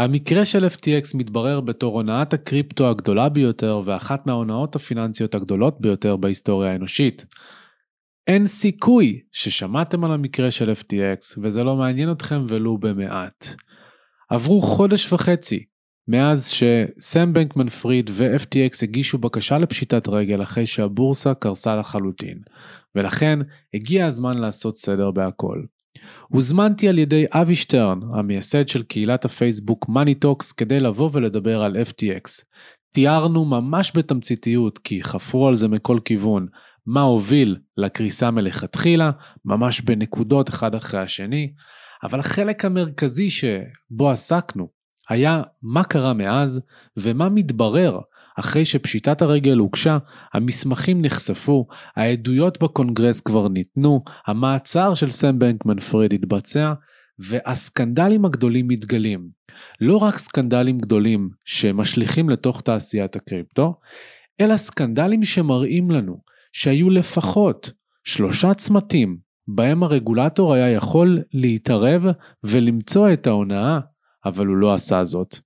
המקרה של FTX מתברר בתור הונאת הקריפטו הגדולה ביותר ואחת מההונאות הפיננסיות הגדולות ביותר בהיסטוריה האנושית. אין סיכוי ששמעתם על המקרה של FTX וזה לא מעניין אתכם ולו במעט. עברו חודש וחצי מאז שסם בנקמן פריד ו-FTX הגישו בקשה לפשיטת רגל אחרי שהבורסה קרסה לחלוטין, ולכן הגיע הזמן לעשות סדר בהכל. הוזמנתי על ידי אבי שטרן, המייסד של קהילת הפייסבוק MoneyTalks, כדי לבוא ולדבר על FTX. תיארנו ממש בתמציתיות, כי חפרו על זה מכל כיוון, מה הוביל לקריסה מלכתחילה, ממש בנקודות אחד אחרי השני, אבל החלק המרכזי שבו עסקנו היה מה קרה מאז ומה מתברר אחרי שפשיטת הרגל הוגשה, המסמכים נחשפו, העדויות בקונגרס כבר ניתנו, המעצר של סם בנקמן פריד התבצע, והסקנדלים הגדולים מתגלים. לא רק סקנדלים גדולים שמשליכים לתוך תעשיית הקריפטו, אלא סקנדלים שמראים לנו שהיו לפחות שלושה צמתים בהם הרגולטור היה יכול להתערב ולמצוא את ההונאה, אבל הוא לא עשה זאת.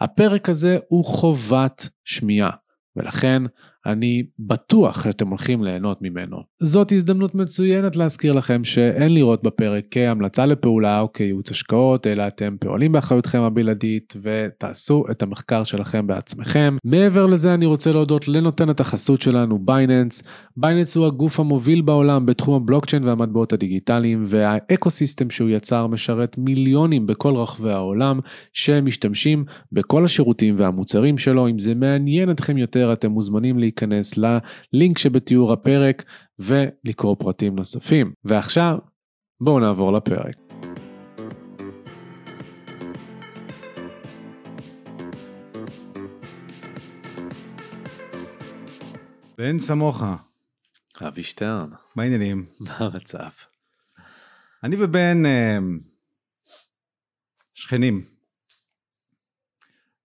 הפרק הזה הוא חובת שמיעה, ולכן אני בטוח שאתם הולכים ליהנות ממנו. זאת הזדמנות מצוינת להזכיר לכם שאין לראות בפרק כהמלצה לפעולה או כייעוץ השקעות, אלא אתם פועלים באחריותכם הבלעדית ותעשו את המחקר שלכם בעצמכם. מעבר לזה אני רוצה להודות לנותנת החסות שלנו Binance. Binance הוא הגוף המוביל בעולם בתחום הבלוקצ'יין והמטבעות הדיגיטליים וה ecosystem שהוא יצר משרת מיליונים בכל רחבי העולם שמשתמשים בכל השירותים והמוצרים שלו. אם זה מעניין אתכם יותר אתם מוזמנים להיכנס. ללינק שבתיאור הפרק ולקרוא פרטים נוספים. ועכשיו בואו נעבור לפרק. בן סמוך. אבי שטרן. מה העניינים? מה המצב? אני ובן אה, שכנים.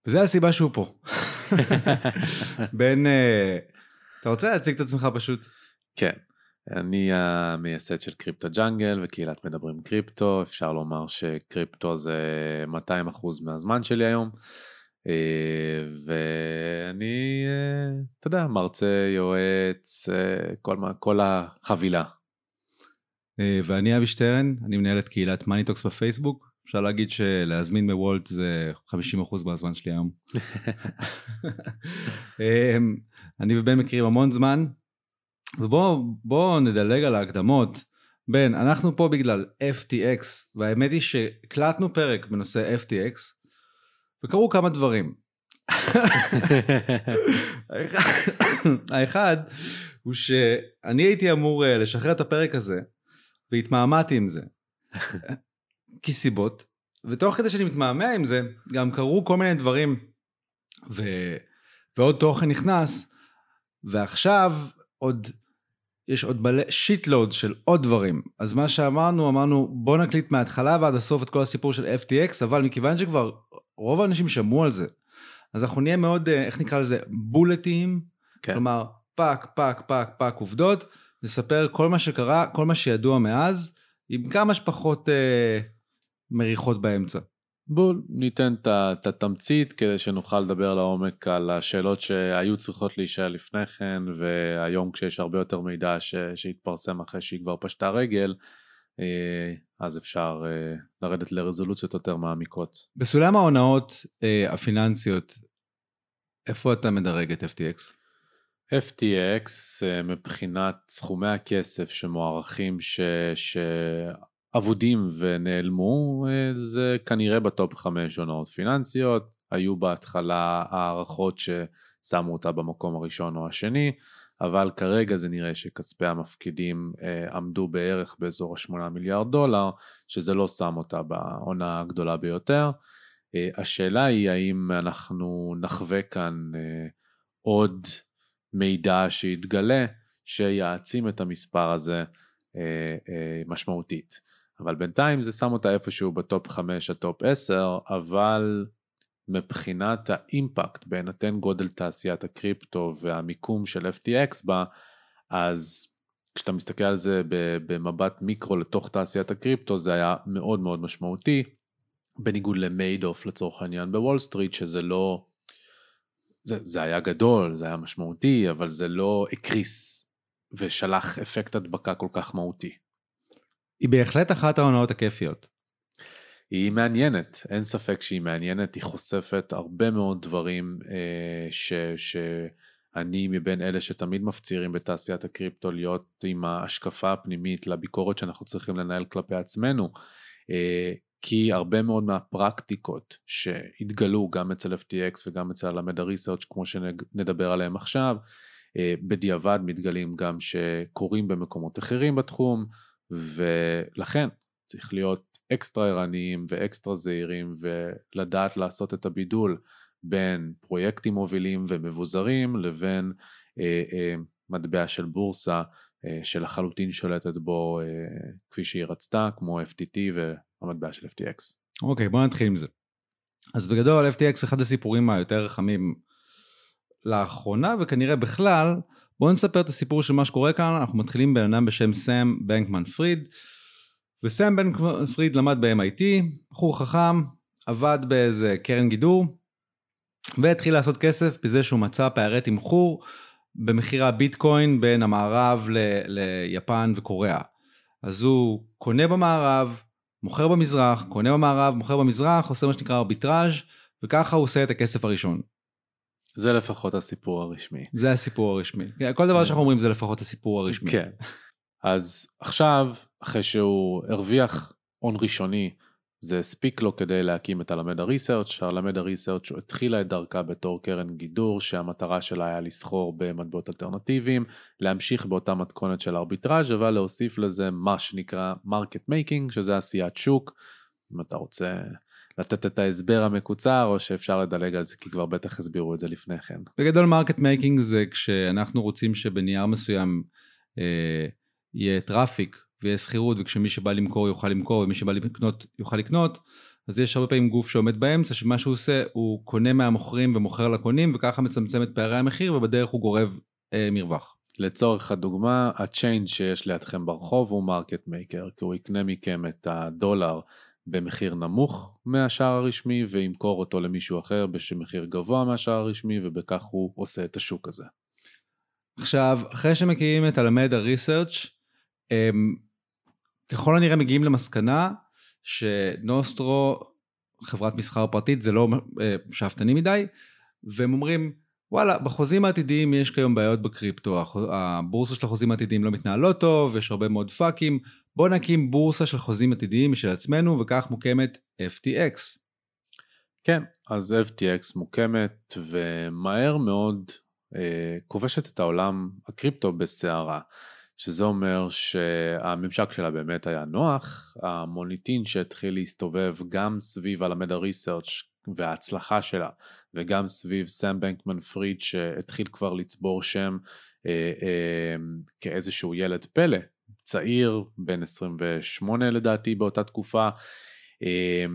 וזה הסיבה שהוא פה. בן, אה, אתה רוצה להציג את עצמך פשוט? כן. אני המייסד של קריפטו ג'אנגל וקהילת מדברים קריפטו, אפשר לומר שקריפטו זה 200% מהזמן שלי היום. אה, ואני, אה, אתה יודע, מרצה, יועץ, כל, כל החבילה. ואני אבי שטרן, אני מנהל את קהילת MoneyTalks בפייסבוק, אפשר להגיד שלהזמין ב Wolt זה 50% מהזמן שלי היום. אמ, אני ובן מכירים המון זמן, ובואו נדלג על ההקדמות. בן, אנחנו פה בגלל FTX, והאמת היא שהקלטנו פרק בנושא FTX, וקרו כמה דברים. האחד הוא שאני הייתי אמור אה, לשחרר את הפרק הזה, והתמהמהתי עם זה. כסיבות, ותוך כדי שאני מתמהמה עם זה, גם קרו כל מיני דברים, ו... ועוד תוכן נכנס, ועכשיו עוד, יש עוד מלא שיטלוד של עוד דברים. אז מה שאמרנו, אמרנו בוא נקליט מההתחלה ועד הסוף את כל הסיפור של FTX, אבל מכיוון שכבר רוב האנשים שמעו על זה, אז אנחנו נהיה מאוד, אה, איך נקרא לזה, bullet ים, כן. כלומר, פאק, פאק, פאק, פאק עובדות, נספר כל מה שקרה, כל מה שידוע מאז, עם כמה שפחות אה, מריחות באמצע. בואו ניתן את התמצית כדי שנוכל לדבר לעומק על השאלות שהיו צריכות להישאל לפני כן והיום כשיש הרבה יותר מידע ש, שהתפרסם אחרי שהיא כבר פשטה רגל אה, אז אפשר אה, לרדת לרזולוציות יותר מעמיקות. בסולם ההונאות אה, הפיננסיות איפה אתה מדרג את FTX? FTX מבחינת סכומי הכסף שמוערכים ש... אבודים ונעלמו אה, זה כנראה בטופ 5 הונאות פיננסיות, היו בהתחלה הערכות ששמו אותה במקום הראשון או השני, אבל כרגע זה נראה שכספי המפקידים אה, עמדו בערך באזור ה-8 מיליארד דולר, שזה לא שם אותה בהונאה הגדולה ביותר. אה, השאלה היא האם אנחנו נחווה כאן עוד מידע שיתגלה שיעצים את המספר הזה משמעותית. אבל בינתיים זה שם אותה איפשהו ב top 5, ה top 10, אבל מבחינת ה impact בהינתן גודל תעשיית הקריפטו והמיקום של FTX בה, אז כשאתה מסתכל על זה במבט מיקרו לתוך תעשיית הקריפטו זה היה מאוד מאוד משמעותי. בניגוד למיידוף לצורך העניין בוול סטריט, שזה לא... זה, זה היה גדול, זה היה משמעותי, אבל זה לא הקריס ושלח אפקט הדבקה כל כך מהותי. היא בהחלט אחת ההונאות הכיפיות. היא מעניינת, אין ספק שהיא מעניינת, היא חושפת הרבה מאוד דברים אה, ש, שאני מבין אלה שתמיד מפצירים בתעשיית הקריפטו להיות עם ההשקפה הפנימית לביקורת שאנחנו צריכים לנהל כלפי עצמנו. אה, כי הרבה מאוד מהפרקטיקות שהתגלו גם אצל FTX וגם אצל הלמדה ריסרצ' כמו שנדבר עליהם עכשיו, אה, בדיעבד מתגלים גם שקורים במקומות אחרים בתחום, ולכן צריך להיות אקסטרה ערניים ואקסטרה זהירים ולדעת לעשות את הבידול בין פרויקטים מובילים ומבוזרים לבין אה, אה, מטבע של בורסה אה, שלחלוטין שולטת בו אה, כפי שהיא רצתה, כמו FTT והמטבע של FTX. אוקיי, okay, בוא נתחיל עם זה. אז בגדול FTX אחד הסיפורים היותר חמים לאחרונה וכנראה בכלל, בואו נספר את הסיפור של מה שקורה כאן, אנחנו מתחילים בן אדם בשם סאם בנקמן פריד, וסאם בנקמן פריד למד ב-MIT, בחור חכם, עבד באיזה קרן גידור, והתחיל לעשות כסף בזה שהוא מצא פערי תמחור במחיר הביטקוין בין המערב ל- ליפן וקוריאה. אז הוא קונה במערב, מוכר במזרח, קונה במערב, מוכר במזרח, עושה מה שנקרא ארביטראז' וככה הוא עושה את הכסף הראשון. זה לפחות הסיפור הרשמי. זה הסיפור הרשמי. כל דבר שאנחנו אומרים זה לפחות הסיפור הרשמי. כן. אז עכשיו, אחרי שהוא הרוויח הון ראשוני זה הספיק לו כדי להקים את הלמדה ריסרצ', הלמדה ריסרצ' התחילה את דרכה בתור קרן גידור שהמטרה שלה היה לסחור במטבעות אלטרנטיביים, להמשיך באותה מתכונת של ארביטראז' אבל להוסיף לזה מה שנקרא market making שזה עשיית שוק, אם אתה רוצה לתת את ההסבר המקוצר או שאפשר לדלג על זה כי כבר בטח הסבירו את זה לפני כן. בגדול market making זה כשאנחנו רוצים שבנייר מסוים אה, יהיה traffic ויהיה סחירות ושמי שבא למכור יוכל למכור ומי שבא לקנות יוכל לקנות אז יש הרבה פעמים גוף שעומד באמצע שמה שהוא עושה הוא קונה מהמוכרים ומוכר לקונים וככה מצמצם את פערי המחיר ובדרך הוא גורף אה, מרווח. לצורך הדוגמה ה change שיש לידכם ברחוב הוא market maker כי הוא יקנה מכם את הדולר במחיר נמוך מהשער הרשמי וימכור אותו למישהו אחר במחיר גבוה מהשער הרשמי ובכך הוא עושה את השוק הזה. עכשיו אחרי שמקימים את Alameda Research ככל הנראה מגיעים למסקנה שנוסטרו חברת מסחר פרטית זה לא אה, שאפתני מדי והם אומרים וואלה בחוזים העתידיים יש כיום בעיות בקריפטו הבורסה של החוזים העתידיים לא מתנהלות טוב יש הרבה מאוד פאקים בוא נקים בורסה של חוזים עתידיים משל עצמנו וכך מוקמת FTX. כן אז FTX מוקמת ומהר מאוד אה, כובשת את העולם הקריפטו בסערה. שזה אומר שהממשק שלה באמת היה נוח, המוניטין שהתחיל להסתובב גם סביב הלמדה ריסרצ' וההצלחה שלה וגם סביב סאם בנקמן פריד שהתחיל כבר לצבור שם אה, אה, כאיזשהו ילד פלא, צעיר, בן 28 לדעתי באותה תקופה, אה,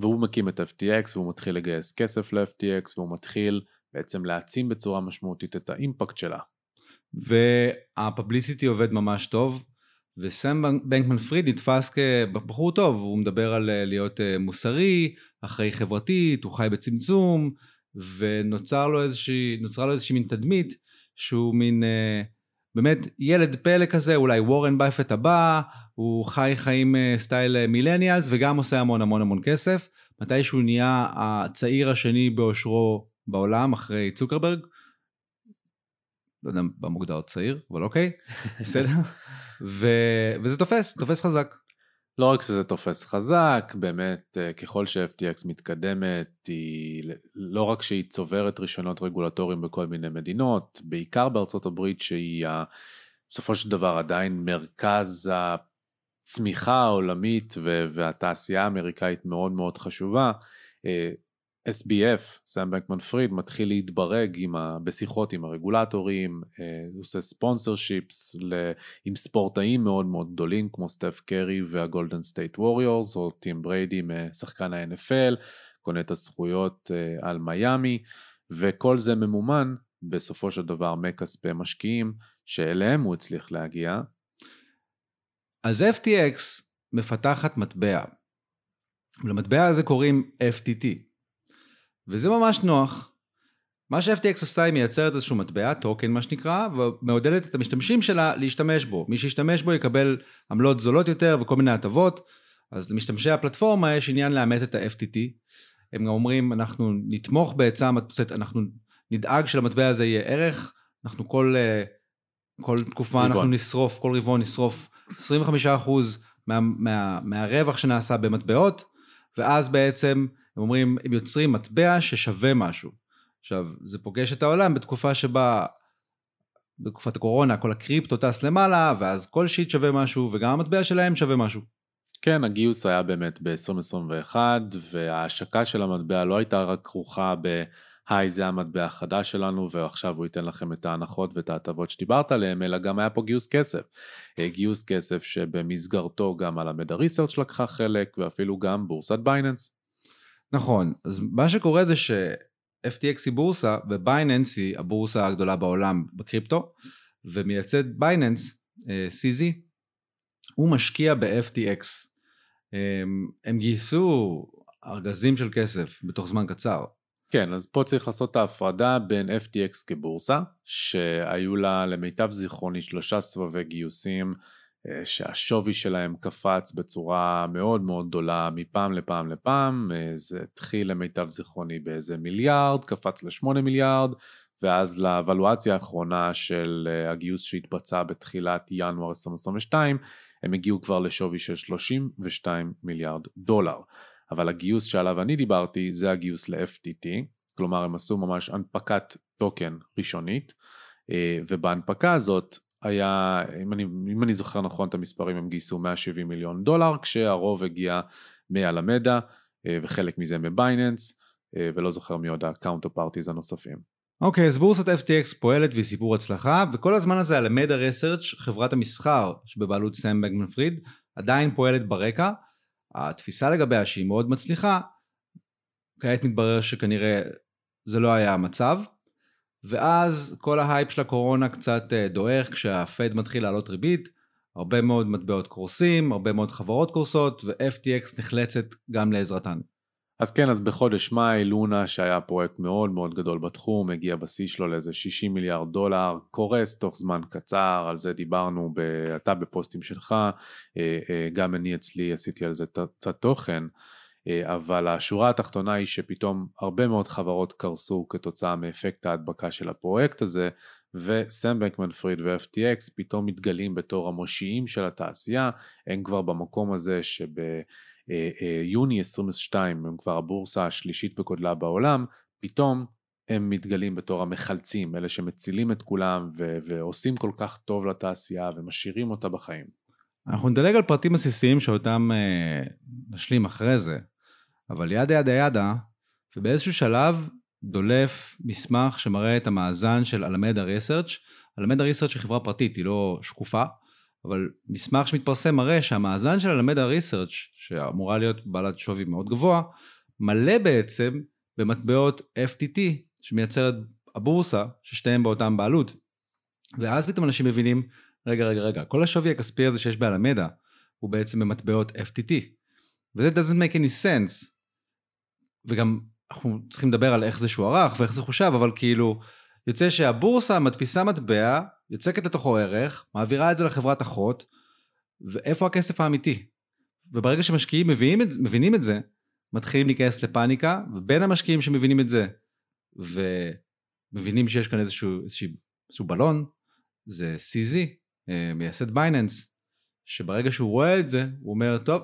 והוא מקים את FTX והוא מתחיל לגייס כסף ל-FTX והוא מתחיל בעצם להעצים בצורה משמעותית את האימפקט שלה. והפבליסיטי עובד ממש טוב וסם בנקמן פריד נתפס כבחור טוב הוא מדבר על אה, להיות אה, מוסרי אחראי חברתית הוא חי בצמצום ונוצר לו איזושהי לו איזושהי מין תדמית שהוא מין אה, באמת ילד פלא כזה אולי וורן באפט הבא הוא חי חיים style millennials וגם עושה המון המון המון כסף מתי שהוא נהיה הצעיר השני בעושרו בעולם אחרי צוקרברג לא יודע מה מוגדר צעיר, אבל אוקיי, בסדר. ו... וזה תופס, תופס חזק. לא רק שזה תופס חזק, באמת אה, ככל ש-FTX מתקדמת, היא לא רק שהיא צוברת רישיונות רגולטוריים בכל מיני מדינות, בעיקר בארצות הברית שהיא בסופו של דבר עדיין מרכז הצמיחה העולמית והתעשייה האמריקאית מאוד מאוד חשובה, אה, SBF, סאם בנקמן פריד, מתחיל להתברג עם ה, בשיחות עם הרגולטורים, אה, הוא עושה sponsorships עם ספורטאים מאוד מאוד גדולים כמו סטף קרי והגולדן סטייט ווריורס או טום בריידי משחקן ה-NFL, קונה את הזכויות אה, על מיאמי וכל זה ממומן בסופו של דבר מכספי משקיעים שאליהם הוא הצליח להגיע. אז FTX מפתחת מטבע ולמטבע הזה קוראים FTT. וזה ממש נוח. מה ש-FTX עושה היא מייצרת איזשהו מטבע, טוקן מה שנקרא, ומעודדת את המשתמשים שלה להשתמש בו. מי שישתמש בו יקבל עמלות זולות יותר וכל מיני הטבות. אז למשתמשי הפלטפורמה יש עניין לאמץ את ה-FTT. הם גם אומרים אנחנו נתמוך בעצה, אנחנו נדאג שלמטבע הזה יהיה ערך, אנחנו כל, אה, כל תקופה רבעון. אנחנו נשרוף, כל רבעון נשרוף 25% מה, מה, מהרווח שנעשה במטבעות, ואז בעצם הם אומרים, הם יוצרים מטבע ששווה משהו. עכשיו, זה פוגש את העולם בתקופה שבה, בתקופת הקורונה, כל הקריפטו טס למעלה, ואז כל shit שווה משהו, וגם המטבע שלהם שווה משהו. כן, הגיוס היה באמת ב-2021, וההשקה של המטבע לא הייתה רק כרוכה ב... היי זה המטבע החדש שלנו ועכשיו הוא ייתן לכם את ההנחות ואת ההטבות שדיברת עליהם, אלא גם היה פה גיוס כסף. אה, גיוס כסף שבמסגרתו גם Alameda Research לקחה חלק ואפילו גם בורסת בייננס. נכון, אז מה שקורה זה ש-FTX היא בורסה ובייננס היא הבורסה הגדולה בעולם בקריפטו, ומייסד בייננס, אה, CZ, הוא משקיע ב-FTX. הם, הם גייסו ארגזים של כסף בתוך זמן קצר. כן, אז פה צריך לעשות את ההפרדה בין FTX כבורסה, שהיו לה למיטב זיכרוני שלושה סבבי גיוסים, שהשווי שלהם קפץ בצורה מאוד מאוד גדולה מפעם לפעם לפעם, אה, זה התחיל למיטב זיכרוני באיזה מיליארד, קפץ לשמונה מיליארד, ואז לאבלואציה האחרונה של אה, הגיוס שהתבצע בתחילת ינואר 2022, הם הגיעו כבר לשווי של 32 מיליארד דולר. אבל הגיוס שעליו אני דיברתי זה הגיוס ל-FTT, כלומר הם עשו ממש הנפקת טוקן ראשונית, אה, ובהנפקה הזאת היה, אם אני, אם אני זוכר נכון את המספרים, הם גייסו 170 מיליון דולר, כשהרוב הגיע מאלמדה אה, וחלק מזה מבייננס, אה, ולא זוכר מי עוד ה-counterparties הנוספים. אוקיי, okay, אז בורסת FTX פועלת והיא סיפור הצלחה, וכל הזמן הזה Alameda Research חברת המסחר שבבעלות סם בנקמן פריד, עדיין פועלת ברקע, התפיסה לגביה שהיא מאוד מצליחה, כעת מתברר שכנראה זה לא היה המצב, ואז כל ההייפ של הקורונה קצת אה, דועך כשהפד מתחיל לעלות ריבית, הרבה מאוד מטבעות קורסים, הרבה מאוד חברות קורסות, ו-FTX נחלצת גם לעזרתן. אז כן, אז בחודש מאי לונה שהיה פרויקט מאוד מאוד גדול בתחום, הגיע בשיא שלו לאיזה 60 מיליארד דולר, קורס תוך זמן קצר, על זה דיברנו, ב, אתה בפוסטים שלך, אה, אה, גם אני אצלי עשיתי על זה קצת תוכן, אבל השורה התחתונה היא שפתאום הרבה מאוד חברות קרסו כתוצאה מאפקט ההדבקה של הפרויקט הזה, וסם בנקמן פריד ו-FTX פתאום מתגלים בתור המושיעים של התעשייה, הם כבר במקום הזה שב... אה, אה, יוני 22 הם כבר הבורסה השלישית בגודלה בעולם, פתאום הם מתגלים בתור המחלצים, אלה שמצילים את כולם ו- ועושים כל כך טוב לתעשייה ומשאירים אותה בחיים. אנחנו נדלג על פרטים עסיסיים שאותם אה, נשלים אחרי זה, אבל ידה ידה ידה, ובאיזשהו שלב דולף מסמך שמראה את המאזן של אלמדה ריסרצ'. אלמדה ריסרצ' היא חברה פרטית, היא לא שקופה, אבל מסמך שמתפרסם מראה שהמאזן של הלמדה ריסרצ' שאמורה להיות בעלת שווי מאוד גבוה, מלא בעצם במטבעות FTT שמייצרת הבורסה ששתיהם באותם בעלות. ואז פתאום אנשים מבינים, רגע רגע רגע, כל השווי הכספי הזה שיש באלמדה הוא בעצם במטבעות FTT. וזה doesn't make any sense. וגם אנחנו צריכים לדבר על איך זה שוערך ואיך זה חושב, אבל כאילו יוצא שהבורסה מדפיסה מטבע יוצקת לתוכו ערך, מעבירה את זה לחברת אחות, ואיפה הכסף האמיתי? וברגע שמשקיעים מבינים את, מבינים את זה, מתחילים להיכנס לפאניקה, ובין המשקיעים שמבינים את זה, ומבינים שיש כאן איזשהו, איזשהו, איזשהו בלון, זה CZ, אה, מייסד בייננס, שברגע שהוא רואה את זה, הוא אומר, טוב,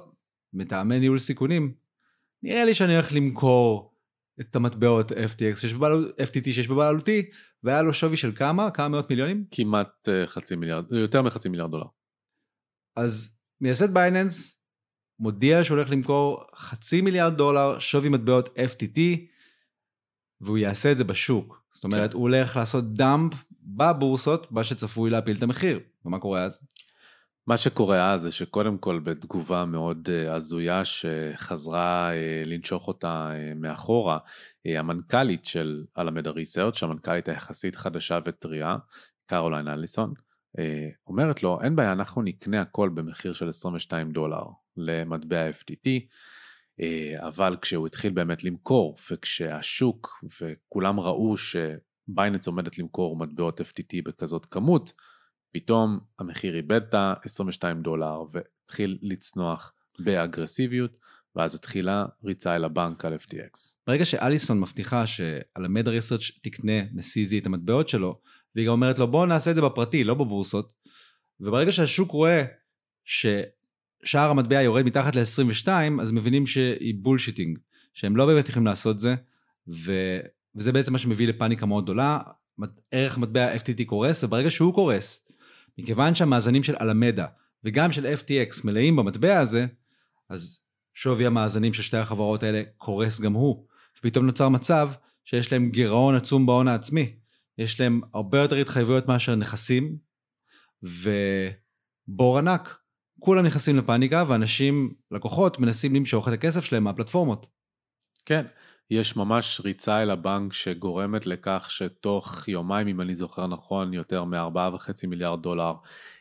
מטעמי ניהול סיכונים, נראה לי שאני הולך למכור את המטבעות FTX שיש בבעלות, FTT שיש בבעלותי, והיה לו שווי של כמה? כמה מאות מיליונים? כמעט uh, חצי מיליארד, יותר מחצי מיליארד דולר. אז מייסד בייננס מודיע שהוא הולך למכור חצי מיליארד דולר שווי מטבעות FTT, והוא יעשה את זה בשוק. זאת אומרת, כן. הוא הולך לעשות דאמפ בבורסות, מה שצפוי להפיל את המחיר. ומה קורה אז? מה שקורה אז זה שקודם כל בתגובה מאוד אה, הזויה שחזרה אה, לנשוך אותה אה, מאחורה, המנכ"לית של אלמדה ריסרצ', המנכ"לית היחסית חדשה וטריה, קרוליין אליסון, אומרת לו, אין בעיה, אנחנו נקנה הכל במחיר של 22 דולר למטבע FTT. אבל כשהוא התחיל באמת למכור, וכשהשוק וכולם ראו שבייננס עומדת למכור מטבעות FTT בכזאת כמות, פתאום המחיר איבד את ה-22 דולר והתחיל לצנוח באגרסיביות, ואז התחילה ריצה אל הבנק על FTX. ברגע שאליסון מבטיחה ש-Alameda Research תקנה מ-CZ את המטבעות שלו, והיא גם אומרת לו בוא נעשה את זה בפרטי, לא בבורסות, וברגע שהשוק רואה ששער המטבע יורד מתחת ל-22, אז מבינים שהיא bullshitting, שהם לא באמת יכולים לעשות זה, ו... וזה בעצם מה שמביא לפאניקה מאוד גדולה, ערך מטבע FTT קורס, וברגע שהוא קורס, מכיוון שהמאזנים של אלמדה וגם של FTX מלאים במטבע הזה, אז שווי המאזנים של שתי החברות האלה קורס גם הוא. ופתאום נוצר מצב שיש להם גירעון עצום בהון העצמי. יש להם הרבה יותר התחייבויות מאשר נכסים, ובור ענק. כולם נכנסים לפאניקה, ואנשים, לקוחות, מנסים למשוך את הכסף שלהם מהפלטפורמות. כן, יש ממש ריצה אל הבנק שגורמת לכך שתוך יומיים, אם אני זוכר נכון, יותר מ-4.5 מיליארד דולר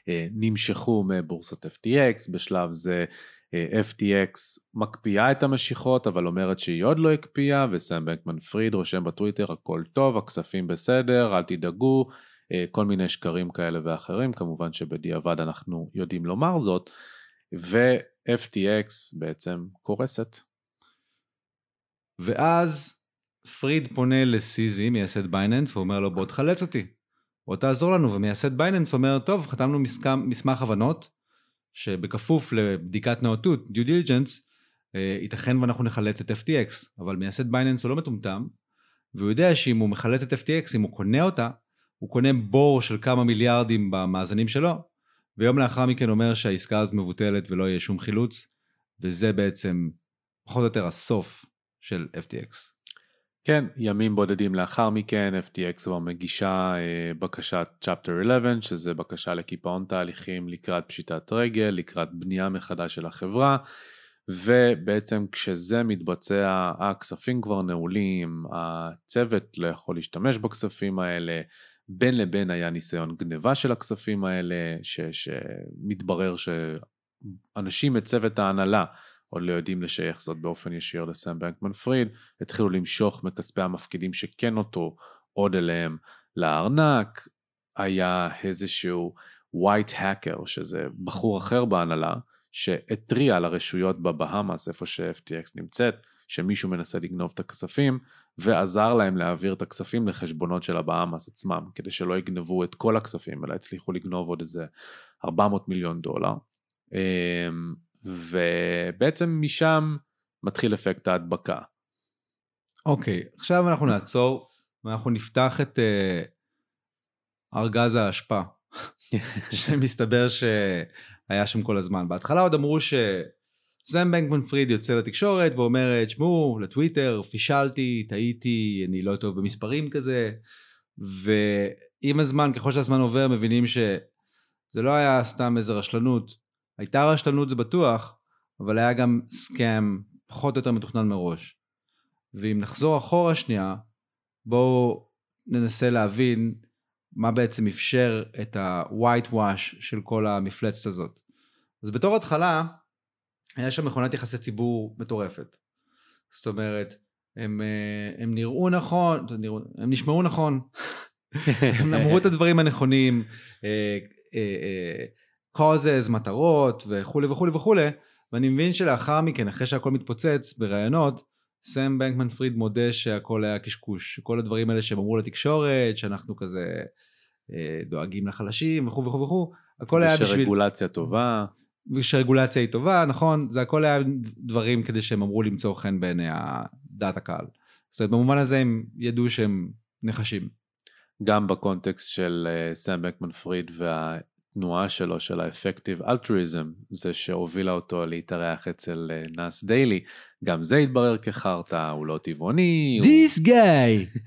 אה, נמשכו מבורסת FTX, בשלב זה אה, FTX מקפיאה את המשיכות, אבל אומרת שהיא עוד לא הקפיאה, וסם בנקמן פריד רושם בטוויטר, הכל טוב, הכספים בסדר, אל תדאגו, אה, כל מיני שקרים כאלה ואחרים, כמובן שבדיעבד אנחנו יודעים לומר זאת, ו-FTX בעצם קורסת. ואז פריד פונה לסיזי, מייסד בייננס, ואומר לו בוא תחלץ אותי, בוא תעזור לנו, ומייסד בייננס אומר, טוב, חתמנו מסמך הבנות, שבכפוף לבדיקת נאותות, due diligence, אה, ייתכן ואנחנו נחלץ את FTX, אבל מייסד בייננס הוא לא מטומטם, והוא יודע שאם הוא מחלץ את FTX, אם הוא קונה אותה, הוא קונה בור של כמה מיליארדים במאזנים שלו, ויום לאחר מכן אומר שהעסקה הזאת מבוטלת ולא יהיה שום חילוץ, וזה בעצם פחות או יותר הסוף של FTX. כן, ימים בודדים לאחר מכן FTX כבר מגישה אה, בקשת Chapter 11, שזה בקשה לקיפאון תהליכים לקראת פשיטת רגל, לקראת בנייה מחדש של החברה, ובעצם כשזה מתבצע, הכספים כבר נעולים, הצוות לא יכול להשתמש בכספים האלה, בין לבין היה ניסיון גניבה של הכספים האלה, ש, שמתברר שאנשים מצוות ההנהלה עוד לא יודעים לשייך זאת באופן ישיר לסם בנקמן פריד, התחילו למשוך מכספי המפקידים שכן אותו עוד אליהם לארנק, היה איזשהו white hacker, שזה בחור אחר בהנהלה, שהתריע לרשויות בבהאמאס, איפה ש-FTX נמצאת, שמישהו מנסה לגנוב את הכספים, ועזר להם להעביר את הכספים לחשבונות של הבהאמאס עצמם, כדי שלא יגנבו את כל הכספים, אלא הצליחו לגנוב עוד איזה 400 מיליון דולר. ובעצם משם מתחיל אפקט ההדבקה. אוקיי, okay, עכשיו אנחנו נעצור ואנחנו נפתח את uh, ארגז האשפה, שמסתבר שהיה שם כל הזמן. בהתחלה עוד אמרו שסם בנקמן פריד יוצא לתקשורת ואומרת, שמעו, לטוויטר, פישלתי, טעיתי, אני לא טוב במספרים כזה, ועם הזמן, ככל שהזמן עובר, מבינים שזה לא היה סתם איזה רשלנות, הייתה רשלנות זה בטוח, אבל היה גם סקאם פחות או יותר מתוכנן מראש. ואם נחזור אחורה שנייה, בואו ננסה להבין מה בעצם אפשר את ה-white wash של כל המפלצת הזאת. אז בתור התחלה, היה שם מכונת יחסי ציבור מטורפת. זאת אומרת, הם, אה, הם נראו נכון, הם נשמעו נכון, הם אמרו את הדברים הנכונים, אה, אה, causes, מטרות וכולי וכולי וכולי, ואני מבין שלאחר מכן, אחרי שהכל מתפוצץ בראיונות, סם בנקמן פריד מודה שהכל היה קשקוש, כל הדברים האלה שהם אמרו לתקשורת, שאנחנו כזה אה, דואגים לחלשים וכו' וכו' וכו', הכל היה בשביל... ושרגולציה טובה. ושרגולציה היא טובה, נכון, זה הכל היה דברים כדי שהם אמרו למצוא חן בעיני דעת הקהל. זאת אומרת, במובן הזה הם ידעו שהם נחשים. גם בקונטקסט של אה, סם בנקמן פריד וה... התנועה שלו, של האפקטיב אלטריזם, זה שהובילה אותו להתארח אצל אה, נאס דיילי, גם זה התברר כחרטא, הוא לא טבעוני. This הוא... guy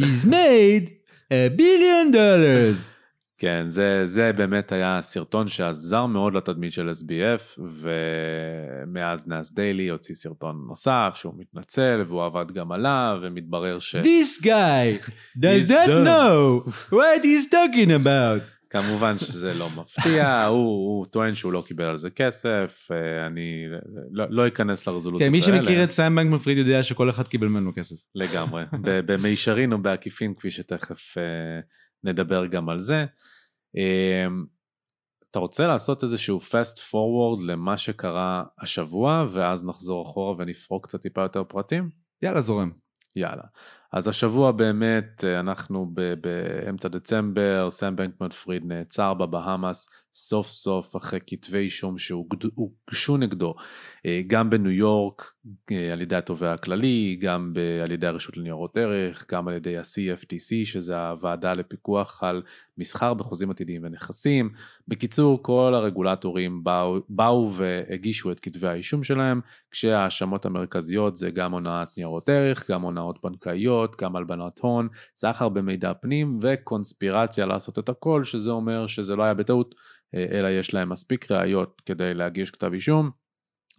is made a billion dollars. כן, זה, זה באמת היה סרטון שעזר מאוד לתדמית של SBF, ומאז נאס דיילי הוציא סרטון נוסף שהוא מתנצל, והוא עבד גם עליו, ומתברר ש... This guy does not know what he's talking about. כמובן שזה לא מפתיע, הוא, הוא טוען שהוא לא קיבל על זה כסף, אה, אני לא, לא אכנס לרזולוציות כן, האלה. מי שמכיר את סאם בנקמן פריד יודע שכל אחד קיבל ממנו כסף. לגמרי, במישרין או בעקיפין, כפי שתכף אה, נדבר גם על זה. אה, אתה רוצה לעשות איזשהו fast forward למה שקרה השבוע, ואז נחזור אחורה ונפרוק קצת טיפה יותר פרטים? יאללה, זורם. יאללה. אז השבוע באמת אה, אנחנו באמצע דצמבר, סם בנקמן פריד נעצר בבהאמאס סוף סוף אחרי כתבי אישום שהוגשו נגדו אה, גם בניו יורק אה, על ידי התובע הכללי, גם ב- על ידי הרשות לניירות ערך, גם על ידי ה-CFTC שזה הוועדה לפיקוח על מסחר בחוזים עתידיים ונכסים. בקיצור כל הרגולטורים באו, באו והגישו את כתבי האישום שלהם כשההאשמות המרכזיות זה גם הונאת ניירות ערך, גם הונאות בנקאיות, גם הלבנת הון, סחר במידע פנים וקונספירציה לעשות את הכל, שזה אומר שזה לא היה בטעות, אלא יש להם מספיק ראיות כדי להגיש כתב אישום,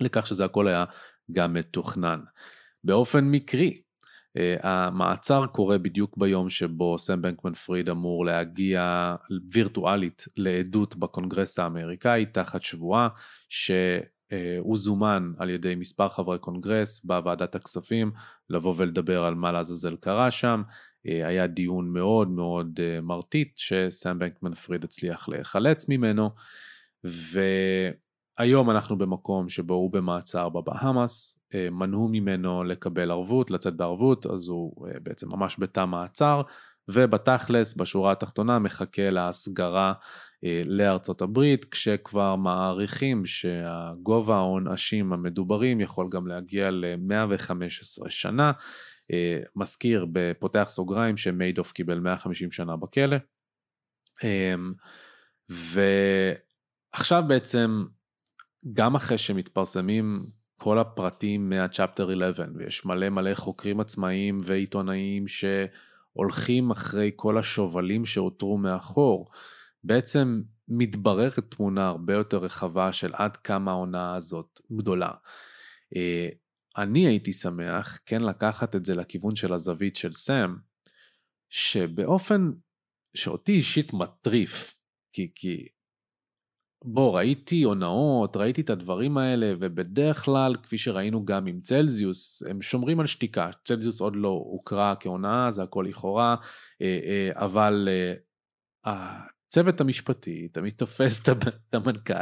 לכך שזה הכל היה גם מתוכנן. באופן מקרי, אה, המעצר קורה בדיוק ביום שבו סם בנקמן פריד אמור להגיע וירטואלית לעדות בקונגרס האמריקאי תחת שבועה שהוא זומן על ידי מספר חברי קונגרס בוועדת הכספים לבוא ולדבר על מה לעזאזל קרה שם. אה, היה דיון מאוד מאוד אה, מרטיט שסם בנקמן פריד הצליח להיחלץ ממנו והיום אנחנו במקום שבו הוא במעצר בבהאמאס, אה, מנעו ממנו לקבל ערבות, לצאת בערבות, אז הוא בעצם ממש בתא מעצר ובתכלס בשורה התחתונה מחכה להסגרה לארצות הברית כשכבר מעריכים שהגובה העונשים המדוברים יכול גם להגיע ל-115 שנה. מזכיר בפותח סוגריים שמיידוף קיבל 150 שנה בכלא. ועכשיו בעצם גם אחרי שמתפרסמים כל הפרטים מהצ'פטר 11 ויש מלא מלא חוקרים עצמאיים ועיתונאים שהולכים אחרי כל השובלים שהותרו מאחור, בעצם מתבררת תמונה הרבה יותר רחבה של עד כמה ההונאה הזאת גדולה. אני הייתי שמח כן לקחת את זה לכיוון של הזווית של סם, שבאופן שאותי אישית מטריף, כי, כי בוא, ראיתי הונאות, ראיתי את הדברים האלה, ובדרך כלל, כפי שראינו גם עם צלזיוס, הם שומרים על שתיקה. צלזיוס עוד לא הוכרה כהונאה, זה הכל לכאורה, אה, אה, אבל אה, הצוות המשפטי תמיד תופס את המנכ"ל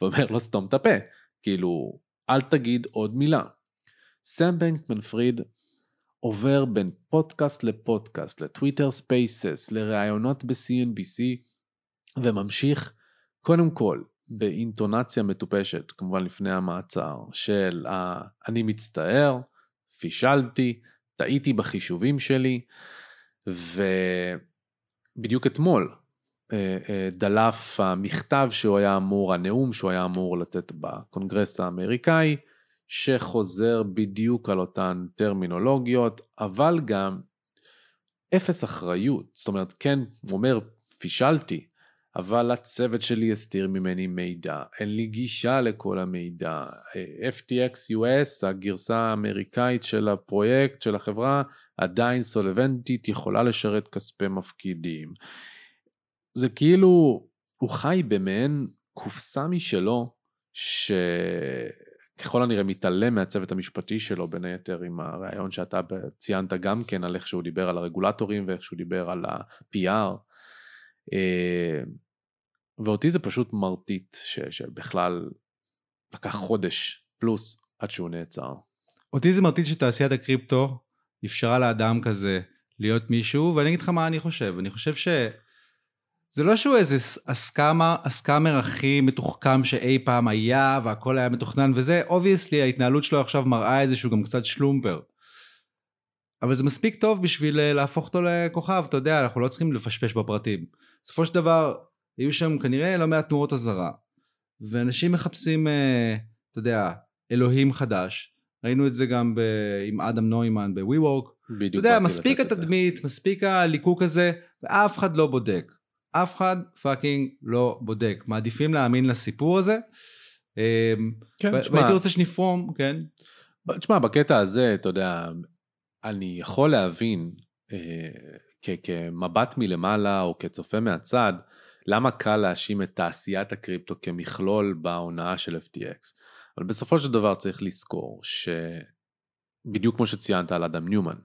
ואומר לו סתום את הפה, כאילו, אל תגיד עוד מילה. סם בנקמן פריד עובר בין פודקאסט לפודקאסט, ל-Twitter Spaces, לראיונות ב-CNBC, וממשיך קודם כל באינטונציה מטופשת, כמובן לפני המעצר, של ה- אני מצטער, פישלתי, טעיתי בחישובים שלי, ובדיוק אתמול אה, אה, דלף המכתב שהוא היה אמור, הנאום שהוא היה אמור לתת בקונגרס האמריקאי, שחוזר בדיוק על אותן טרמינולוגיות, אבל גם אפס אחריות. זאת אומרת, כן, הוא אומר, פישלתי, אבל הצוות שלי הסתיר ממני מידע, אין לי גישה לכל המידע. FTX US, הגרסה האמריקאית של הפרויקט, של החברה, עדיין סולבנטית, יכולה לשרת כספי מפקידים. זה כאילו, הוא חי במעין קופסה משלו, ש... ככל הנראה מתעלם מהצוות המשפטי שלו, בין היתר עם הרעיון שאתה ציינת גם כן על איך שהוא דיבר על הרגולטורים ואיך שהוא דיבר על ה-PR. אה, ואותי זה פשוט מרטיט ש, שבכלל לקח חודש פלוס עד שהוא נעצר. אותי זה מרטיט שתעשיית הקריפטו אפשרה לאדם כזה להיות מישהו, ואני אגיד לך מה אני חושב. אני חושב ש... זה לא שהוא איזה ה-scammer, ה-scammer הכי מתוחכם שאי פעם היה והכל היה מתוכנן וזה, obviously ההתנהלות שלו עכשיו מראה איזה שהוא גם קצת שלומפר. אבל זה מספיק טוב בשביל אה, להפוך אותו לכוכב, אתה יודע, אנחנו לא צריכים לפשפש בפרטים. בסופו של דבר, היו שם כנראה לא מעט נורות אזהרה, ואנשים מחפשים, אה, אתה יודע, אלוהים חדש. ראינו את זה גם ב... עם אדם נוימן ו-WeWork. בדיוק. אתה יודע, מספיק התדמית, מספיק הליקוק הזה, ואף אחד לא בודק. אף אחד fucking לא בודק. מעדיפים להאמין לסיפור הזה. אמ, כן, תשמע. והייתי רוצה שנפרום, כן. תשמע, בקטע הזה, אתה יודע, אני יכול להבין אה, כמבט מלמעלה או כצופה מהצד, למה קל להאשים את תעשיית הקריפטו כמכלול בהונאה של FTX? אבל בסופו של דבר צריך לזכור שבדיוק כמו שציינת על אדם ניומן,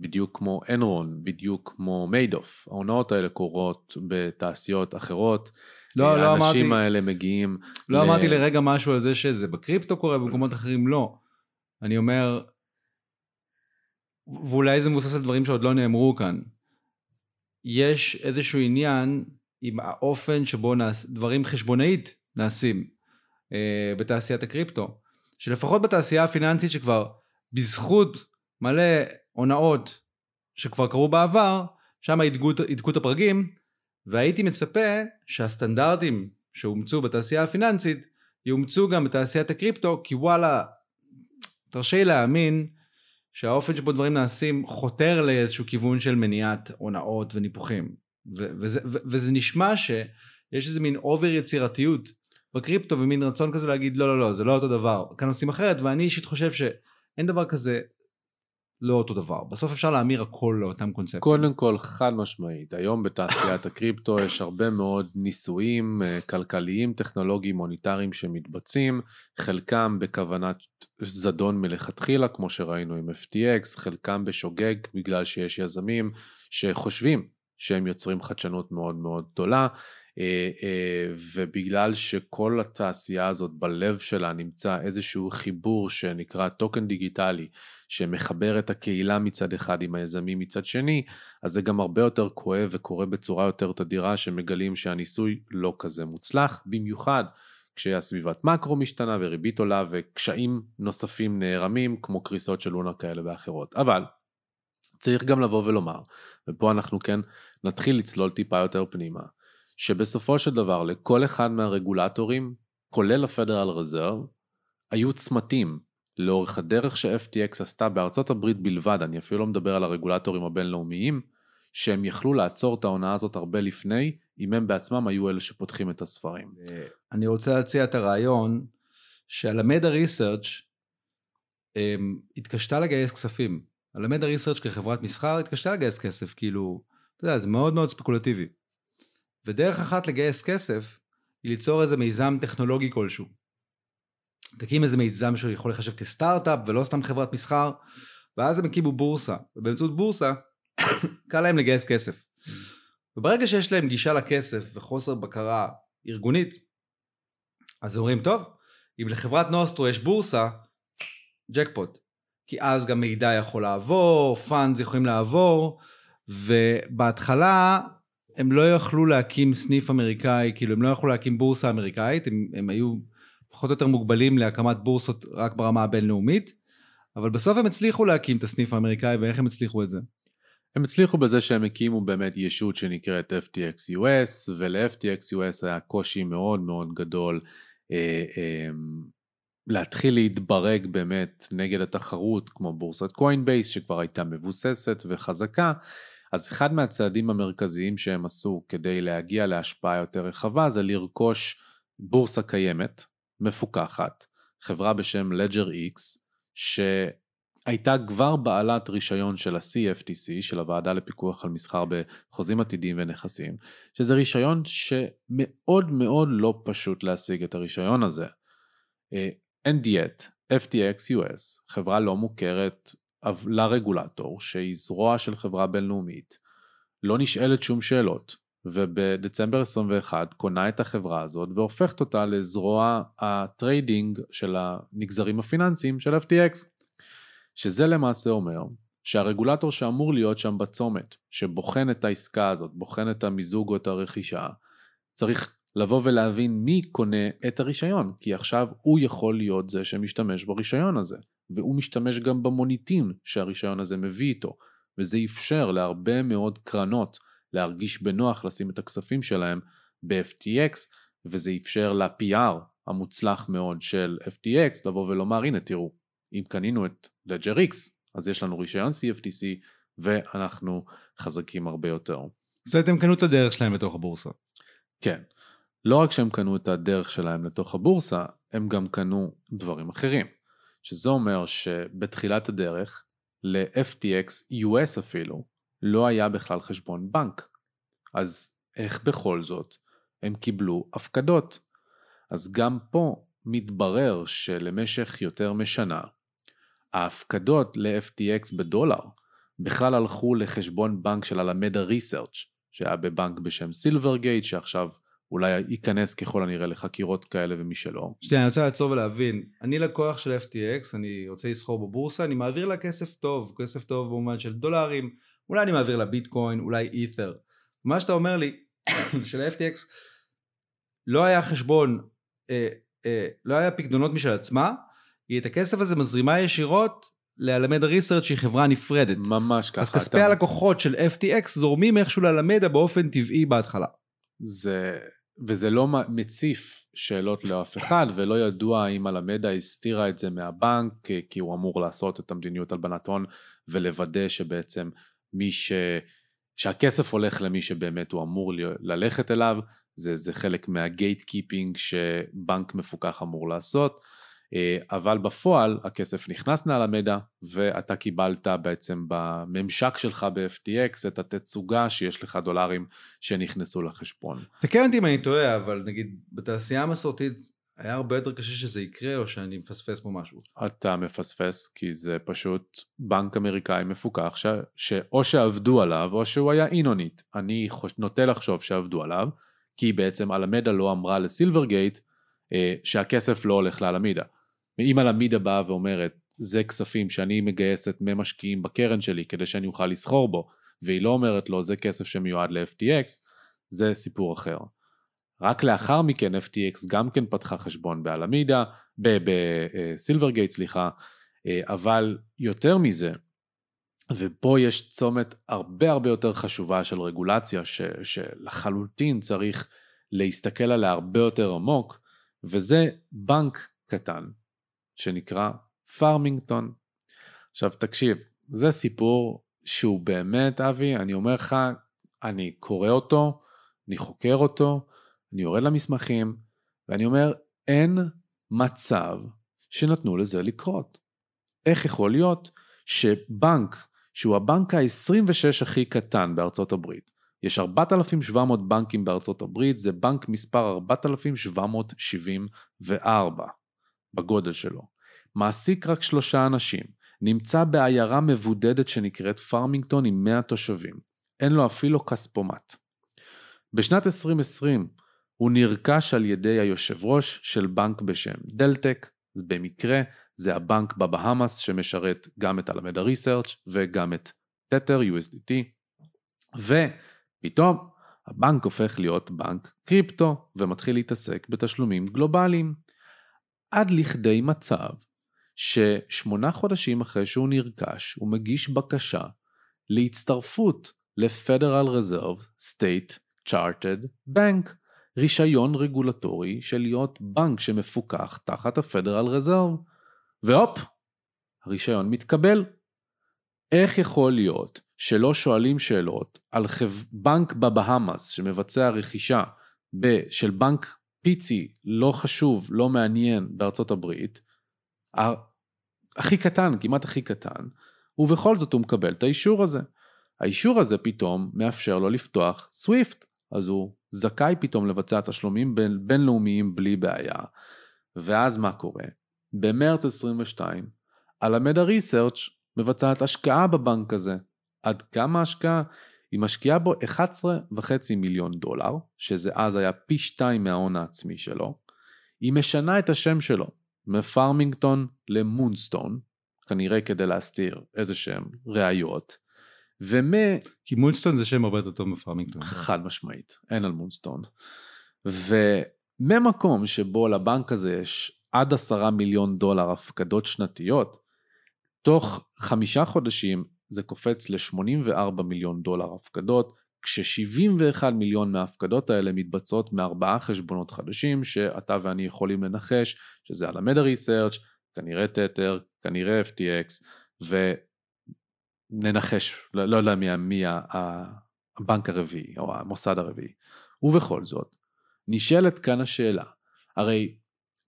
בדיוק כמו אנרון, בדיוק כמו מיידוף, ההונאות האלה קורות בתעשיות אחרות. לא, לא אמרתי... האנשים האלה מגיעים... לא ל... אמרתי לרגע משהו על זה שזה בקריפטו קורה, במקומות אחרים לא. אני אומר, ואולי זה מבוסס על דברים שעוד לא נאמרו כאן. יש איזשהו עניין עם האופן שבו נעש, דברים חשבונאית נעשים אה, בתעשיית הקריפטו. שלפחות בתעשייה הפיננסית שכבר בזכות מלא הונאות שכבר קרו בעבר, שם הידקו את הפרגים, והייתי מצפה שהסטנדרטים שאומצו בתעשייה הפיננסית יאומצו גם בתעשיית הקריפטו, כי וואלה, תרשה לי להאמין שהאופן שבו דברים נעשים חותר לאיזשהו כיוון של מניעת הונאות וניפוחים. וזה, וזה נשמע שיש איזה מין over יצירתיות בקריפטו ומין רצון כזה להגיד לא לא לא זה לא אותו דבר כאן עושים אחרת ואני אישית חושב שאין דבר כזה לא אותו דבר בסוף אפשר להמיר הכל לאותם קונספטים. קודם כל חד משמעית היום בתעשיית הקריפטו יש הרבה מאוד ניסויים אה, כלכליים טכנולוגיים מוניטריים שמתבצעים חלקם בכוונת זדון מלכתחילה כמו שראינו עם FTX חלקם בשוגג בגלל שיש יזמים שחושבים שהם יוצרים חדשנות מאוד מאוד גדולה ובגלל שכל התעשייה הזאת בלב שלה נמצא איזשהו חיבור שנקרא טוקן דיגיטלי שמחבר את הקהילה מצד אחד עם היזמים מצד שני, אז זה גם הרבה יותר כואב וקורה בצורה יותר תדירה שמגלים שהניסוי לא כזה מוצלח, במיוחד כשהסביבת מקרו משתנה וריבית עולה וקשיים נוספים נערמים כמו קריסות של לונה כאלה ואחרות. אבל צריך גם לבוא ולומר, ופה אנחנו כן נתחיל לצלול טיפה יותר פנימה, שבסופו של דבר לכל אחד מהרגולטורים, כולל הפדרל רזרב, היו צמתים לאורך הדרך ש-FTX עשתה בארצות הברית בלבד, אני אפילו לא מדבר על הרגולטורים הבינלאומיים, שהם יכלו לעצור את ההונאה הזאת הרבה לפני, אם הם בעצמם היו אלה שפותחים את הספרים. אני רוצה להציע את הרעיון שהלמדה ריסרצ' התקשתה לגייס כספים. הלמדה ריסרצ' כחברת מסחר התקשתה לגייס כסף, כאילו, אתה יודע, זה מאוד מאוד ספקולטיבי. ודרך אחת לגייס כסף היא ליצור איזה מיזם טכנולוגי כלשהו. תקים איזה מיזם שיכול לחשב כסטארט-אפ ולא סתם חברת מסחר, ואז הם הקימו בורסה, ובאמצעות בורסה קל להם לגייס כסף. וברגע שיש להם גישה לכסף וחוסר בקרה ארגונית, אז אומרים, טוב, אם לחברת נוסטרו יש בורסה, ג'קפוט. כי אז גם מידע יכול לעבור, פאנדס יכולים לעבור, ובהתחלה הם לא יכלו להקים סניף אמריקאי, כאילו הם לא יכלו להקים בורסה אמריקאית, הם, הם היו פחות או יותר מוגבלים להקמת בורסות רק ברמה הבינלאומית, אבל בסוף הם הצליחו להקים את הסניף האמריקאי, ואיך הם הצליחו את זה? הם הצליחו בזה שהם הקימו באמת ישות שנקראת FTX US, ול-FTX US היה קושי מאוד מאוד גדול אה, אה, להתחיל להתברג באמת נגד התחרות, כמו בורסת קוינבייס שכבר הייתה מבוססת וחזקה. אז אחד מהצעדים המרכזיים שהם עשו כדי להגיע להשפעה יותר רחבה זה לרכוש בורסה קיימת, מפוקחת, חברה בשם Ledger X, שהייתה כבר בעלת רישיון של ה-CFTC, של הוועדה לפיקוח על מסחר בחוזים עתידיים ונכסים, שזה רישיון שמאוד מאוד לא פשוט להשיג את הרישיון הזה. and אה, yet, FTX US, חברה לא מוכרת לרגולטור, שהיא זרוע של חברה בינלאומית, לא נשאלת שום שאלות, ובדצמבר 21 קונה את החברה הזאת והופכת אותה לזרוע ה-trading של הנגזרים הפיננסיים של FTX. שזה למעשה אומר שהרגולטור שאמור להיות שם בצומת, שבוחן את העסקה הזאת, בוחן את המיזוג או את הרכישה, צריך לבוא ולהבין מי קונה את הרישיון, כי עכשיו הוא יכול להיות זה שמשתמש ברישיון הזה, והוא משתמש גם במוניטין שהרישיון הזה מביא איתו, וזה אפשר להרבה מאוד קרנות להרגיש בנוח לשים את הכספים שלהם ב-FTX, וזה אפשר ל-PR המוצלח מאוד של FTX לבוא ולומר הנה תראו, אם קנינו את Ledger X, אז יש לנו רישיון CFTC ואנחנו חזקים הרבה יותר. זאת אומרת הם קנו את הדרך שלהם לתוך הבורסה. כן. לא רק שהם קנו את הדרך שלהם לתוך הבורסה, הם גם קנו דברים אחרים. שזה אומר שבתחילת הדרך, ל-FTX US אפילו, לא היה בכלל חשבון בנק. אז איך בכל זאת הם קיבלו הפקדות. אז גם פה מתברר שלמשך יותר משנה, ההפקדות ל-FTX בדולר בכלל הלכו לחשבון בנק של הלמדה ריסרצ' שהיה בבנק בשם סילברגייט שעכשיו אולי ייכנס ככל הנראה לחקירות כאלה ומי שלא. שנייה, אני רוצה לעצור ולהבין. אני לקוח של FTX, אני רוצה לסחור בבורסה, אני מעביר לה כסף טוב, כסף טוב במובן של דולרים, אולי אני מעביר לה ביטקוין, אולי אית'ר. מה שאתה אומר לי, זה של-FTX לא היה חשבון, אה, אה, לא היה פקדונות משל עצמה, היא את הכסף הזה מזרימה ישירות לאלמדה ריסרצ' שהיא חברה נפרדת. ממש ככה. אז כספי אתה... הלקוחות של FTX זורמים איכשהו לאלמדה באופן טבעי בהתחלה. זה וזה לא מציף שאלות לאף אחד, ולא ידוע אם הלמדה הסתירה את זה מהבנק, כי הוא אמור לעשות את המדיניות הלבנת הון ולוודא שבעצם מי ש... שהכסף הולך למי שבאמת הוא אמור ללכת אליו, זה, זה חלק מה gate keeping שבנק מפוקח אמור לעשות. אה, אבל בפועל הכסף נכנס לאלמדה ואתה קיבלת בעצם בממשק שלך ב-FTX את התצוגה שיש לך דולרים שנכנסו לחשבון. תקן אותי אם אני טועה, אבל נגיד בתעשייה המסורתית היה הרבה יותר קשה שזה יקרה או שאני מפספס פה משהו. אתה מפספס כי זה פשוט בנק אמריקאי מפוקח ש... שאו שעבדו עליו או שהוא היה אינונית. אני חוש... נוטה לחשוב שעבדו עליו כי בעצם אלמדה לא אמרה לסילברגייט אה, שהכסף לא הולך לאלמידה. אם הלמידה באה ואומרת, זה כספים שאני מגייסת ממשקיעים בקרן שלי כדי שאני אוכל לסחור בו, והיא לא אומרת לו זה כסף שמיועד ל-FTX, זה סיפור אחר. רק לאחר מכן FTX גם כן פתחה חשבון באלמידה, בסילברגייט סליחה, אה, אבל יותר מזה, ופה יש צומת הרבה הרבה יותר חשובה של רגולציה ש, שלחלוטין צריך להסתכל עליה הרבה יותר עמוק, וזה בנק קטן שנקרא פרמינגטון. עכשיו תקשיב, זה סיפור שהוא באמת, אבי, אני אומר לך, אני קורא אותו, אני חוקר אותו, אני יורד למסמכים, ואני אומר, אין מצב שנתנו לזה לקרות. איך יכול להיות שבנק, שהוא הבנק ה-26 הכי קטן בארצות הברית, יש 4,700 בנקים בארצות הברית, זה בנק מספר 4,774. בגודל שלו. מעסיק רק שלושה אנשים, נמצא בעיירה מבודדת שנקראת פרמינגטון עם 100 תושבים. אין לו אפילו כספומט. בשנת 2020 הוא נרכש על ידי היושב ראש של בנק בשם דלטק, במקרה זה הבנק בבהאמאס שמשרת גם את אלמדה ריסרצ' וגם את תתר USDT, ופתאום הבנק הופך להיות בנק קריפטו ומתחיל להתעסק בתשלומים גלובליים. עד לכדי מצב ששמונה חודשים אחרי שהוא נרכש הוא מגיש בקשה להצטרפות ל-Federal Reserve State Chartered Bank, רישיון רגולטורי של להיות בנק שמפוקח תחת ה-Federal Reserve, והופ, הרישיון מתקבל. איך יכול להיות שלא שואלים שאלות על בנק בבהאמאס שמבצע רכישה של בנק פיצי לא חשוב, לא מעניין בארצות הברית, הכי קטן, כמעט הכי קטן, ובכל זאת הוא מקבל את האישור הזה. האישור הזה פתאום מאפשר לו לפתוח סוויפט, אז הוא זכאי פתאום לבצע תשלומים בין, בינלאומיים בלי בעיה. ואז מה קורה? במרץ 22, הלמדה ריסרצ' מבצעת השקעה בבנק הזה. עד כמה השקעה? היא משקיעה בו 11.5 מיליון דולר, שזה אז היה פי שתיים מההון העצמי שלו. היא משנה את השם שלו מפרמינגטון למונסטון, כנראה כדי להסתיר איזה שהם ראיות. ומ... כי מונסטון זה שם הרבה יותר טוב מפרמינגטון. חד משמעית, אין על מונסטון. וממקום שבו לבנק הזה יש עד עשרה מיליון דולר הפקדות שנתיות, תוך חמישה חודשים זה קופץ ל-84 מיליון דולר הפקדות, כש-71 מיליון מההפקדות האלה מתבצעות מארבעה חשבונות חדשים שאתה ואני יכולים לנחש שזה על המדה ריסרצ', כנראה תתר, כנראה FTX וננחש, לא, לא יודע מי, מי הבנק הרביעי או המוסד הרביעי. ובכל זאת, נשאלת כאן השאלה, הרי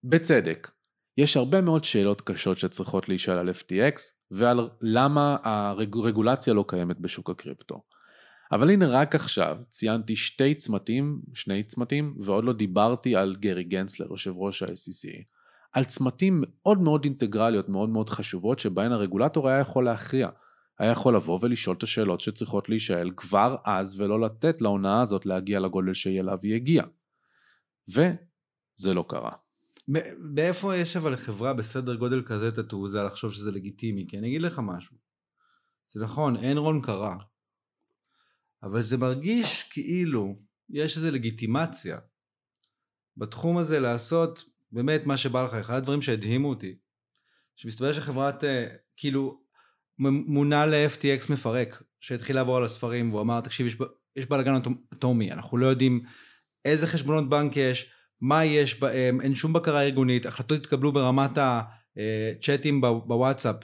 בצדק, יש הרבה מאוד שאלות קשות שצריכות להישאל על FTX ועל למה הרגולציה לא קיימת בשוק הקריפטו. אבל הנה רק עכשיו ציינתי שתי צמתים, שני צמתים, ועוד לא דיברתי על גרי גנסלר, יושב ראש ה-SEC, על צמתים מאוד מאוד אינטגרליות, מאוד מאוד חשובות, שבהן הרגולטור היה יכול להכריע. היה יכול לבוא ולשאול את השאלות שצריכות להישאל כבר אז, ולא לתת להונאה הזאת להגיע לגודל שהיא אליו היא הגיעה. וזה לא קרה. מאיפה יש אבל לחברה בסדר גודל כזה את התעוזה לחשוב שזה לגיטימי? כי אני אגיד לך משהו. זה נכון, אנרון קרה. אבל זה מרגיש כאילו יש איזו לגיטימציה בתחום הזה לעשות באמת מה שבא לך. אחד הדברים שהדהימו אותי, שמסתבר שחברת, אה, כאילו, מונה ל-FTX מפרק, שהתחיל לעבור על הספרים, והוא אמר, תקשיב, יש, יש בלאגן אטומי, אנחנו לא יודעים איזה חשבונות בנק יש, מה יש בהם, אין שום בקרה ארגונית, החלטות התקבלו ברמת הצ'אטים בוואטסאפ,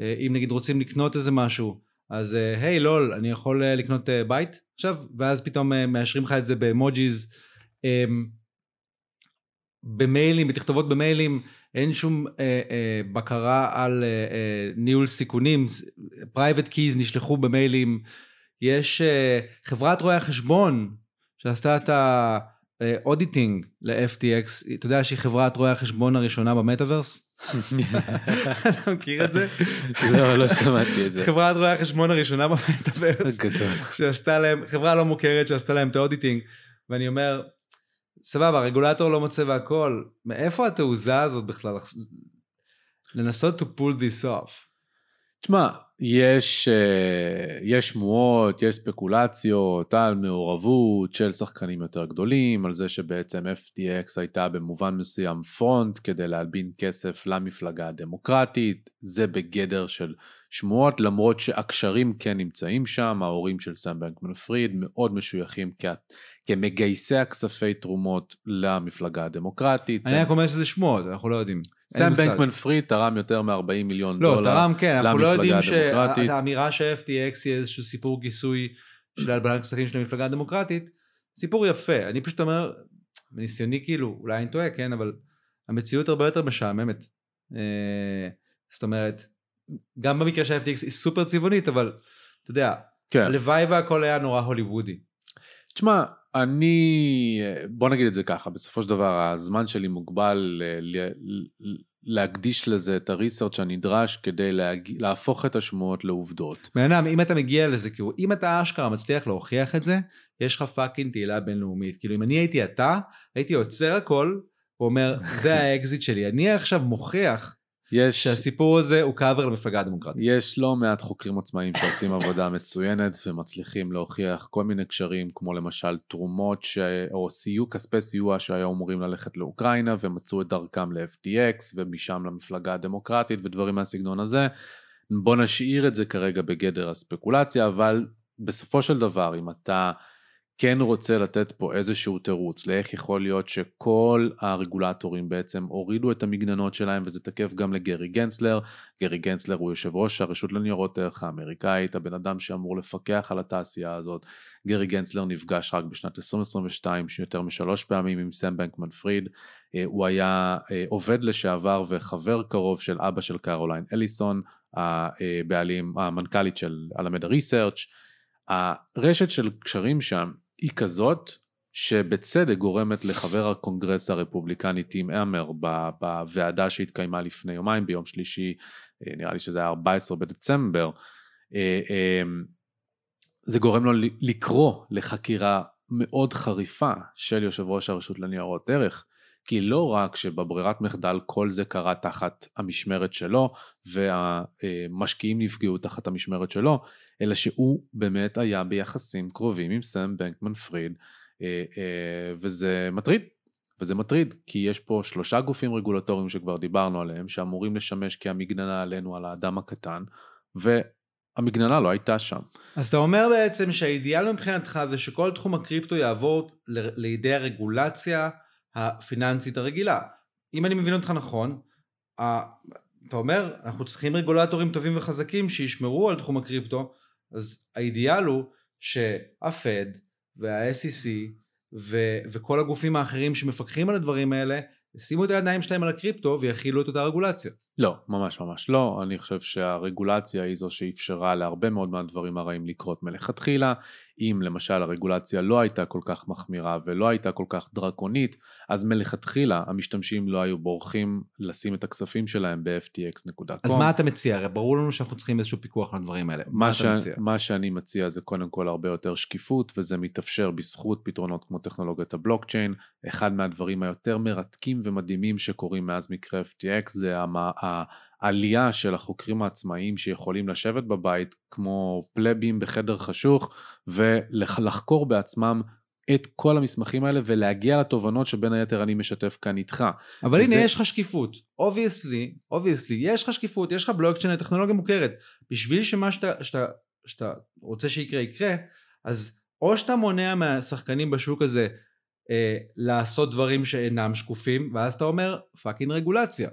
אה, אם נגיד רוצים לקנות איזה משהו, אז אה, היי לול, אני יכול אה, לקנות בית? עכשיו? ואז פתאום מאשרים לך את זה באמוג'יז, אמ, במיילים, בתכתובות במיילים, אין שום אה, אה, בקרה על אה, אה, ניהול סיכונים, private keys נשלחו במיילים, יש אה, חברת רואי החשבון שעשתה את ה... auditing ל-FTX, אתה יודע שהיא חברת רואי החשבון הראשונה במטאוורס? אתה מכיר את זה? לא, לא שמעתי את זה. חברת רואי החשבון הראשונה במטאוורס, שעשתה להם, חברה לא מוכרת שעשתה להם את ה auditing, ואני אומר, סבבה, הרגולטור לא מוצא והכל, מאיפה התעוזה הזאת בכלל לנסות to pull this off? תשמע, יש, אה, יש שמועות, יש ספקולציות על מעורבות של שחקנים יותר גדולים, על זה שבעצם FTX הייתה במובן מסוים פרונט כדי להלבין כסף למפלגה הדמוקרטית, זה בגדר של שמועות, למרות שהקשרים כן נמצאים שם, ההורים של סם בנקמן פריד מאוד משויכים כ... כמגייסי הכספי תרומות למפלגה הדמוקרטית. אני רק אומר שזה שמועות, אנחנו לא יודעים. סם בנקמן פריד תרם יותר מ-40 מיליון לא, דולר תרם כן, אנחנו לא יודעים שהאמירה ש-FTX היא איזשהו סיפור כיסוי של הלבנת כספים של המפלגה הדמוקרטית, סיפור יפה. אני פשוט אומר, מניסיוני כאילו, אולי אני טועה, כן, אבל המציאות הרבה יותר משעממת. אה, זאת אומרת, גם במקרה של FTX היא סופר צבעונית, אבל אתה יודע, כן. הלוואי והכל היה נורא הוליוודי. תשמע, אני, בוא נגיד את זה ככה, בסופו של דבר הזמן שלי מוגבל להקדיש לזה את ה research הנדרש כדי להג... להפוך את השמועות לעובדות. בן אדם, אם אתה מגיע לזה, כאילו, אם אתה אשכרה מצליח להוכיח את זה, יש לך fucking תהילה בינלאומית. כאילו, אם אני הייתי אתה, הייתי עוצר הכל, ואומר, זה האקזיט שלי. אני עכשיו מוכיח יש... שהסיפור הזה הוא קאבר למפלגה הדמוקרטית. יש לא מעט חוקרים עצמאיים שעושים עבודה מצוינת ומצליחים להוכיח כל מיני קשרים כמו למשל תרומות ש... או סיוע, כספי סיוע שהיו אמורים ללכת לאוקראינה ומצאו את דרכם ל-FTX ומשם למפלגה הדמוקרטית ודברים מהסגנון הזה. בוא נשאיר את זה כרגע בגדר הספקולציה אבל בסופו של דבר אם אתה כן רוצה לתת פה איזשהו תירוץ לאיך יכול להיות שכל הרגולטורים בעצם הורידו את המגננות שלהם וזה תקף גם לגרי גנסלר. גרי גנסלר הוא יושב ראש הרשות לניירות ערך האמריקאית, הבן אדם שאמור לפקח על התעשייה הזאת. גרי גנסלר נפגש רק בשנת 2022 יותר משלוש פעמים עם סם בנקמן פריד. אה, הוא היה אה, עובד לשעבר וחבר קרוב של אבא של קרוליין אליסון, הבעלים, המנכ"לית של אלמדה ריסרצ'. הרשת של קשרים שם היא כזאת שבצדק גורמת לחבר הקונגרס הרפובליקני טים אמר בוועדה שהתקיימה לפני יומיים ביום שלישי, אה, נראה לי שזה היה 14 בדצמבר, אה, אמ, זה גורם לו לקרוא לחקירה מאוד חריפה של יושב ראש הרשות לניירות ערך, כי לא רק שבברירת מחדל כל זה קרה תחת המשמרת שלו והמשקיעים נפגעו תחת המשמרת שלו, אלא שהוא באמת היה ביחסים קרובים עם סם בנקמן פריד, אה, אה, וזה מטריד. וזה מטריד, כי יש פה שלושה גופים רגולטוריים שכבר דיברנו עליהם, שאמורים לשמש כהמגננה עלינו, על האדם הקטן, והמגננה לא הייתה שם. אז אתה אומר בעצם שהאידיאל מבחינתך זה שכל תחום הקריפטו יעבור לידי הרגולציה הפיננסית הרגילה. אם אני מבין אותך נכון, אתה אומר, אנחנו צריכים רגולטורים טובים וחזקים שישמרו על תחום הקריפטו, אז האידיאל הוא שהפד וה-SEC ו- וכל הגופים האחרים שמפקחים על הדברים האלה, ישימו את הידיים שלהם על הקריפטו ויכילו את אותה רגולציה. לא, ממש ממש לא. אני חושב שהרגולציה היא זו שאפשרה להרבה מאוד מהדברים הרעים לקרות מלכתחילה. אם למשל הרגולציה לא הייתה כל כך מחמירה ולא הייתה כל כך דרקונית, אז מלכתחילה המשתמשים לא היו בורחים לשים את הכספים שלהם ב-ftx.com. אז מה אתה מציע? הרי ברור לנו שאנחנו צריכים איזשהו פיקוח על הדברים האלה. מה, מה, אתה ש... מציע? מה שאני מציע זה קודם כל הרבה יותר שקיפות וזה מתאפשר בזכות פתרונות כמו טכנולוגיית הבלוקצ'יין. אחד מהדברים היותר מרתקים ומדהימים שקורים מאז מקרה FTX זה המ... העלייה של החוקרים העצמאיים שיכולים לשבת בבית כמו פלבים בחדר חשוך ולחקור בעצמם את כל המסמכים האלה ולהגיע לתובנות שבין היתר אני משתף כאן איתך. אבל וזה- הנה יש לך שקיפות. obviously, obviously, יש לך שקיפות, יש לך בלוקצ'יין לטכנולוגיה מוכרת. בשביל שמה שאתה, שאתה, שאתה רוצה שיקרה יקרה, אז או שאתה מונע מהשחקנים בשוק הזה אה, לעשות דברים שאינם שקופים, ואז אתה אומר fucking רגולציה.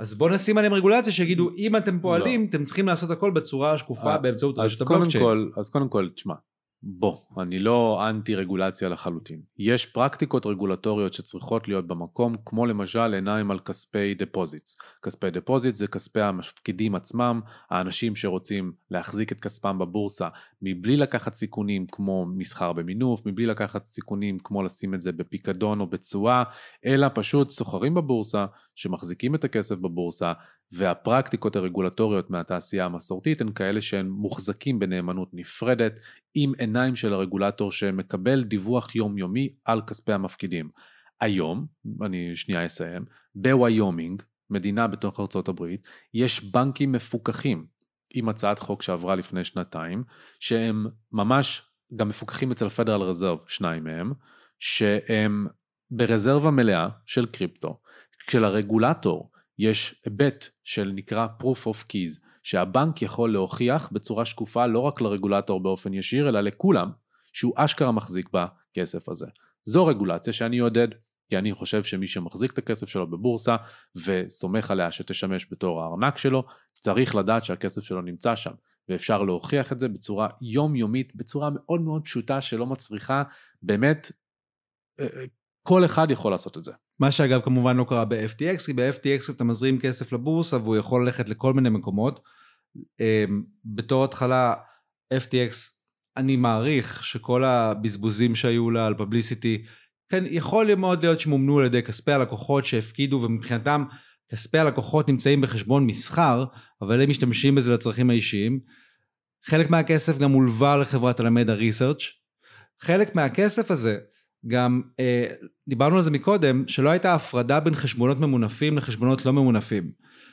אז בוא נשים עליהם רגולציה שיגידו אם אתם פועלים אתם צריכים לעשות הכל בצורה שקופה לא. אה, באמצעות רשת הבלוקצ'יין. אז קודם כל, תשמע, בוא, אני לא אנטי רגולציה לחלוטין. יש פרקטיקות רגולטוריות שצריכות להיות במקום, כמו למשל עיניים על כספי deposits. כספי deposit זה כספי המפקידים עצמם, האנשים שרוצים להחזיק את כספם בבורסה מבלי לקחת סיכונים כמו מסחר במינוף, מבלי לקחת סיכונים כמו לשים את זה בפיקדון או בתשואה, אלא פשוט סוחרים בבורסה, שמחזיקים את הכסף בבורסה, והפרקטיקות הרגולטוריות מהתעשייה המסורתית הן כאלה שהן מוחזקים בנאמנות נפרדת עם עיניים של הרגולטור שמקבל דיווח יומיומי על כספי המפקידים. היום, אני שנייה אסיים, בוויומינג, מדינה בתוך ארצות הברית, יש בנקים מפוקחים עם הצעת חוק שעברה לפני שנתיים, שהם ממש גם מפוקחים אצל פדרל רזרב, שניים מהם, שהם ברזרבה מלאה של קריפטו. כשלרגולטור יש היבט של נקרא proof of keys, שהבנק יכול להוכיח בצורה שקופה לא רק לרגולטור באופן ישיר, אלא לכולם, שהוא אשכרה מחזיק בכסף הזה. זו רגולציה שאני אעודד, כי אני חושב שמי שמחזיק את הכסף שלו בבורסה וסומך עליה שתשמש בתור הארנק שלו, צריך לדעת שהכסף שלו נמצא שם. ואפשר להוכיח את זה בצורה יומיומית, בצורה מאוד מאוד פשוטה שלא מצריכה באמת, אה, אה, כל אחד יכול לעשות את זה. מה שאגב כמובן לא קרה ב-FTX, כי ב-FTX אתה מזרים כסף לבורסה והוא יכול ללכת לכל מיני מקומות. אמ, בתור התחלה, FTX, אני מעריך שכל הבזבוזים שהיו לה על פבליסיטי, כן, יכול מאוד להיות שמומנו על ידי כספי הלקוחות שהפקידו ומבחינתם כספי הלקוחות נמצאים בחשבון מסחר, אבל הם משתמשים בזה לצרכים האישיים. חלק מהכסף גם הולווה לחברת הלמדה ריסרצ'. חלק מהכסף הזה גם אה, דיברנו על זה מקודם שלא הייתה הפרדה בין חשבונות ממונפים לחשבונות לא ממונפים.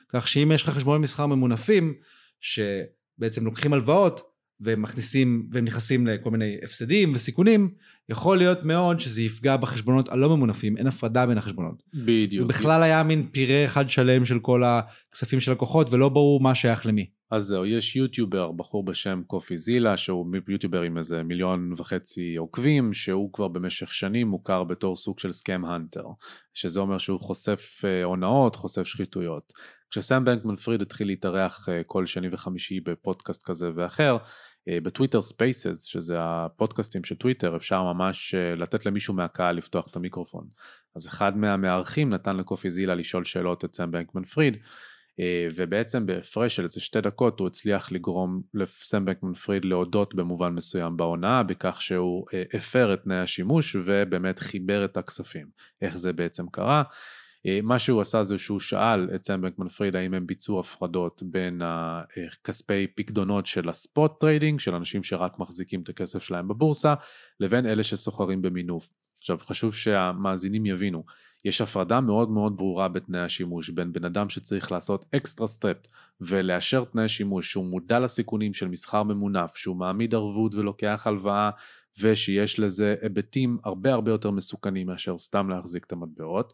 כך שאם יש לך חשבונות מסחר ממונפים שבעצם לוקחים הלוואות והם מכניסים והם נכנסים לכל מיני הפסדים וסיכונים יכול להיות מאוד שזה יפגע בחשבונות הלא ממונפים אין הפרדה בין החשבונות. בדיוק. בכלל היה מין פירה אחד שלם של כל הכספים של לקוחות ולא ברור מה שייך למי. אז זהו, יש יוטיובר, בחור בשם קופי זילה, שהוא יוטיובר עם איזה מיליון וחצי עוקבים, שהוא כבר במשך שנים מוכר בתור סוג של סקאם הנטר, שזה אומר שהוא חושף אה, הונאות, חושף שחיתויות. כשסאם בנקמן פריד התחיל להתארח אה, כל שני וחמישי בפודקאסט כזה ואחר, אה, בטוויטר Spaces, שזה הפודקאסטים של טוויטר, אפשר ממש לתת למישהו מהקהל לפתוח את המיקרופון. אז אחד מהמארחים נתן לקופי זילה לשאול שאלות את סאם בנקמן פריד, ובעצם בהפרש של איזה שתי דקות הוא הצליח לגרום לסם בנקמן פריד להודות במובן מסוים בהונאה בכך שהוא הפר את תנאי השימוש ובאמת חיבר את הכספים. איך זה בעצם קרה? מה שהוא עשה זה שהוא שאל את סם בנקמן פריד האם הם ביצעו הפרדות בין הכספי פקדונות של ה spot trading של אנשים שרק מחזיקים את הכסף שלהם בבורסה לבין אלה שסוחרים במינוף. עכשיו חשוב שהמאזינים יבינו יש הפרדה מאוד מאוד ברורה בתנאי השימוש בין בן אדם שצריך לעשות extra step ולאשר תנאי שימוש שהוא מודע לסיכונים של מסחר ממונף, שהוא מעמיד ערבות ולוקח הלוואה ושיש לזה היבטים הרבה הרבה יותר מסוכנים מאשר סתם להחזיק את המטבעות.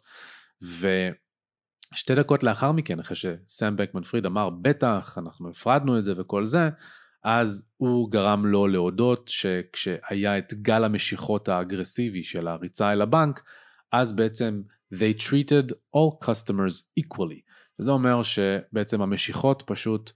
ושתי דקות לאחר מכן, אחרי שסם בקמן פריד אמר בטח אנחנו הפרדנו את זה וכל זה, אז הוא גרם לו להודות שכשהיה את גל המשיכות האגרסיבי של הריצה אל הבנק, אז בעצם they treated all customers equally. זה אומר שבעצם המשיכות פשוט,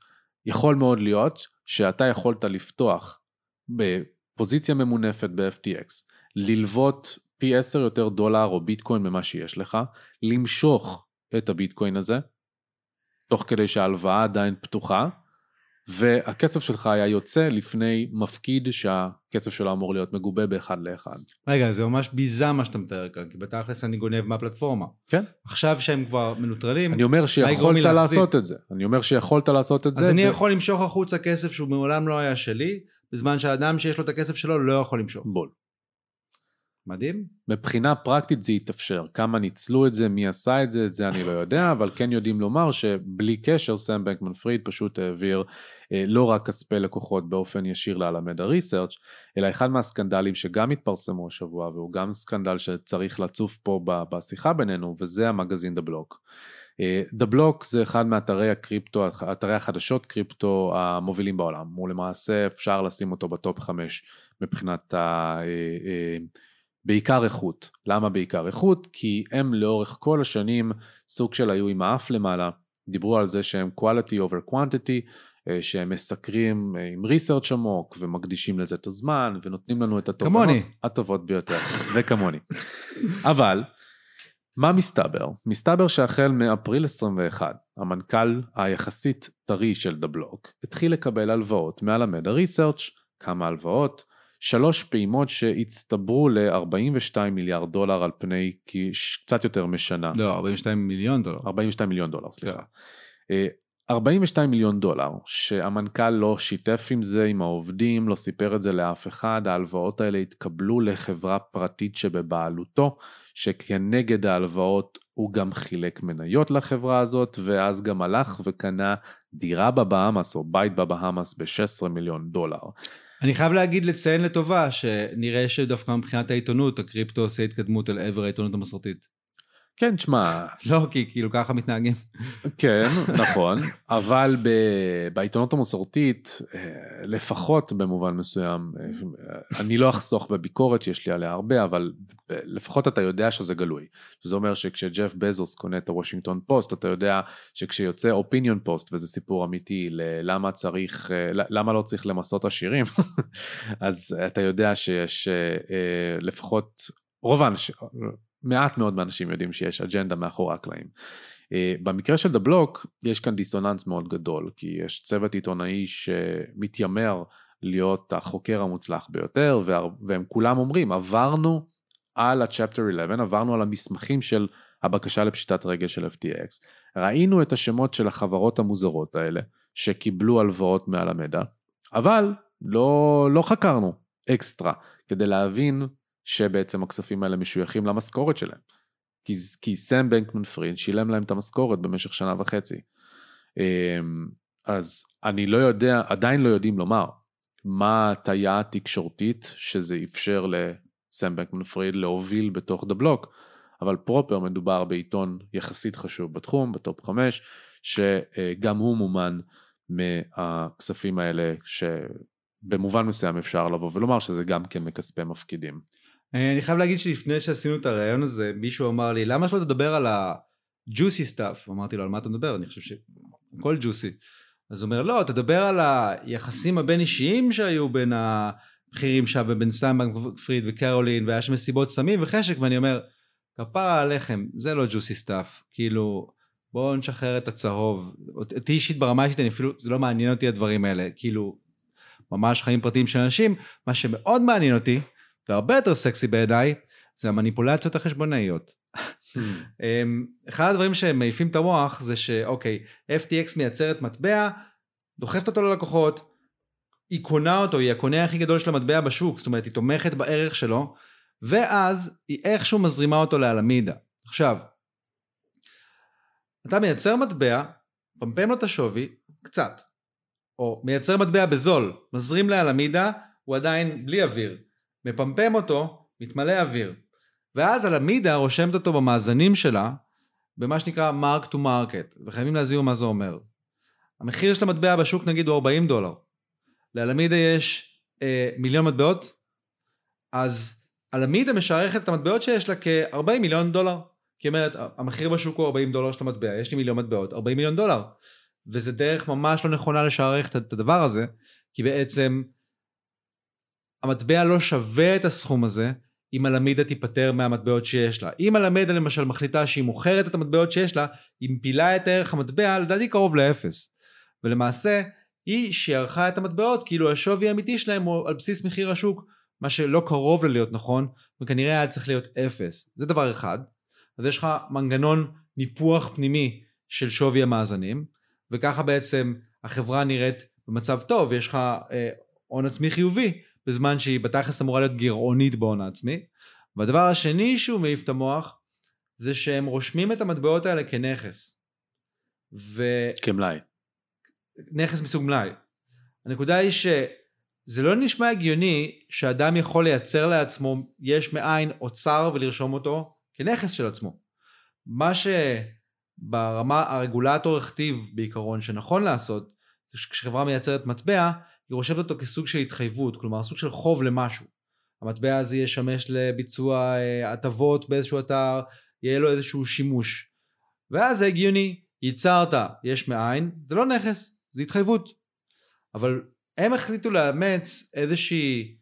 יכול מאוד להיות שאתה יכולת לפתוח בפוזיציה ממונפת ב-FTX, ללוות פי 10 יותר דולר או ביטקוין ממה שיש לך, למשוך את הביטקוין הזה, תוך כדי שההלוואה עדיין פתוחה, והכסף שלך היה יוצא לפני מפקיד שהכסף שלו אמור להיות מגובה באחד לאחד. רגע, זה ממש ביזה מה שאתה מתאר כאן, כי בתכלס אני גונב מהפלטפורמה. כן. עכשיו שהם כבר מנוטרלים, אני אומר שיכולת? לעשות את זה. אני אומר שיכולת לעשות את זה. אז אני ו- יכול למשוך החוצה כסף שהוא מעולם לא היה שלי, בזמן שהאדם שיש לו את הכסף שלו לא יכול למשוך. בול. מדהים? מבחינה פרקטית זה יתאפשר. כמה ניצלו את זה, מי עשה את זה, את זה אני לא יודע, אבל כן יודעים לומר שבלי קשר סם בנקמן פריד פשוט העביר אה, לא רק כספי לקוחות באופן ישיר לאלמדה ריסרצ', אלא אחד מהסקנדלים שגם התפרסמו השבוע, והוא גם סקנדל שצריך לצוף פה בשיחה בינינו, וזה המגזין דה בלוק. דה בלוק זה אחד מאתרי הקריפטו, אתרי החדשות קריפטו המובילים בעולם. הוא למעשה אפשר לשים אותו בטופ 5 מבחינת ה... אה, אה, בעיקר איכות. למה בעיקר איכות? כי הם לאורך כל השנים סוג של היו עם האף למעלה, דיברו על זה שהם quality over quantity, אה, שהם מסקרים אה, עם research עמוק ומקדישים לזה את הזמן ונותנים לנו את התובנות כמוני. הטובות ביותר, וכמוני. אבל מה מסתבר? מסתבר שהחל מאפריל 21, המנכ"ל היחסית טרי של דה בלוק התחיל לקבל הלוואות מהלמדה ריסרצ' כמה הלוואות? שלוש פעימות שהצטברו ל-42 מיליארד דולר על פני קצת יותר משנה. לא, 42 מיליון דולר. 42 מיליון דולר, סליחה. כן. אה, 42 מיליון דולר, שהמנכ"ל לא שיתף עם זה, עם העובדים, לא סיפר את זה לאף אחד, ההלוואות האלה התקבלו לחברה פרטית שבבעלותו, שכנגד ההלוואות הוא גם חילק מניות לחברה הזאת, ואז גם הלך וקנה דירה בבהאמאס או בית בבהאמאס ב-16 מיליון דולר. אני חייב להגיד, לציין לטובה, שנראה שדווקא מבחינת העיתונות, הקריפטו עושה התקדמות אל עבר העיתונות המסורתית. כן, תשמע, לא, כי כאילו ככה מתנהגים. כן, נכון, אבל ב- בעיתונות המסורתית, אה, לפחות במובן מסוים, אה, אני לא אחסוך בביקורת שיש לי עליה הרבה, אבל לפחות אתה יודע שזה גלוי. זה אומר שכשג'ף בזוס קונה את הוושינגטון פוסט, אתה יודע שכשיוצא opinion post, וזה סיפור אמיתי, ללמה צריך, אה, למה לא צריך למסות עשירים, אז אתה יודע שיש לפחות, רוב האנשים, מעט מאוד מהאנשים יודעים שיש אג'נדה מאחורי הקלעים. אה, במקרה של דה בלוק יש כאן דיסוננס מאוד גדול כי יש צוות עיתונאי שמתיימר להיות החוקר המוצלח ביותר וה- והם כולם אומרים עברנו על ה-Chapter 11 עברנו על המסמכים של הבקשה לפשיטת רגל של FTX ראינו את השמות של החברות המוזרות האלה שקיבלו הלוואות מהלמדה אבל לא, לא חקרנו אקסטרה כדי להבין שבעצם הכספים האלה משויכים למשכורת שלהם. כי, כי סם בנקמן פריד שילם להם את המשכורת במשך שנה וחצי. אמ, אז אני לא יודע, עדיין לא יודעים לומר מה ההטייה התקשורתית שזה אפשר לסם בנקמן פריד להוביל בתוך דה בלוק, אבל proper מדובר בעיתון יחסית חשוב בתחום, בטופ 5, שגם הוא מומן מהכספים האלה, שבמובן מסוים אפשר לבוא ולומר שזה גם כן מכספי מפקידים. אה, אני חייב להגיד שלפני שעשינו את הראיון הזה, מישהו אמר לי, למה שלא תדבר על ה-juicy stuff? אמרתי לו, על מה אתה מדבר? אני חושב שהכל juicy. אז הוא אומר, לא, תדבר על היחסים הבין אישיים שהיו בין הבכירים שם, ובין סמבנק פריד וקרולין, והיה שם מסיבות סמים וחשק, ואני אומר, כפרה עליכם, זה לא juicy stuff. כאילו, בואו נשחרר את הצהוב. אותי אישית ברמה אישית, אני אפילו, זה לא מעניין אותי הדברים האלה. כאילו, ממש חיים פרטיים של אנשים. מה שמאוד מעניין אותי, והרבה יותר סקסי בעיניי, זה המניפולציות החשבונאיות. אמ, אחד הדברים שמעיפים את המוח זה שאוקיי, FTX מייצרת מטבע, דוחפת אותו ללקוחות, היא קונה אותו, היא הקונה הכי גדול של המטבע בשוק, זאת אומרת היא תומכת בערך שלו, ואז היא איכשהו מזרימה אותו לאלמידה. עכשיו, אתה מייצר מטבע, פמפם לו את השווי, קצת, או מייצר מטבע בזול, מזרים לאלמידה, הוא עדיין בלי אוויר, מפמפם אותו, מתמלא אוויר. ואז הלמידה רושמת אותו במאזנים שלה, במה שנקרא mark to market, וחייבים להסביר מה זה אומר. המחיר של המטבע בשוק נגיד הוא 40 דולר. ללמידה יש אה, מיליון מטבעות, אז הלמידה משערכת את המטבעות שיש לה כ-40 מיליון דולר. כי אומרת, המחיר בשוק הוא 40 דולר של המטבע, יש לי מיליון מטבעות, 40 מיליון דולר. וזה דרך ממש לא נכונה לשערך את הדבר הזה, כי בעצם המטבע לא שווה את הסכום הזה, אם הלמידה תיפטר מהמטבעות שיש לה. אם הלמידה למשל מחליטה שהיא מוכרת את המטבעות שיש לה, היא מפילה את ערך המטבע לדעתי קרוב לאפס. ולמעשה, היא שערכה את המטבעות כאילו השווי האמיתי שלהם הוא על בסיס מחיר השוק, מה שלא קרוב ללהיות נכון, וכנראה היה צריך להיות אפס. זה דבר אחד. אז יש לך מנגנון ניפוח פנימי של שווי המאזנים, וככה בעצם החברה נראית במצב טוב, יש לך אה, הון עצמי חיובי, בזמן שהיא בתכלס אמורה להיות גירעונית בהון העצמי. והדבר השני שהוא מעיף את המוח, זה שהם רושמים את המטבעות האלה כנכס. ו... כמלאי. נכס מסוג מלאי. הנקודה היא שזה לא נשמע הגיוני שאדם יכול לייצר לעצמו יש מאין אוצר ולרשום אותו כנכס של עצמו. מה שברמה הרגולטור הכתיב בעיקרון שנכון לעשות, זה שכשחברה מייצרת מטבע, היא רושמת אותו כסוג של התחייבות, כלומר סוג של חוב למשהו. המטבע הזה ישמש לביצוע אה, הטבות באיזשהו אתר, יהיה לו איזשהו שימוש. ואז זה הגיוני, ייצרת יש מאין, זה לא נכס, זה התחייבות. אבל הם החליטו לאמץ איזושהי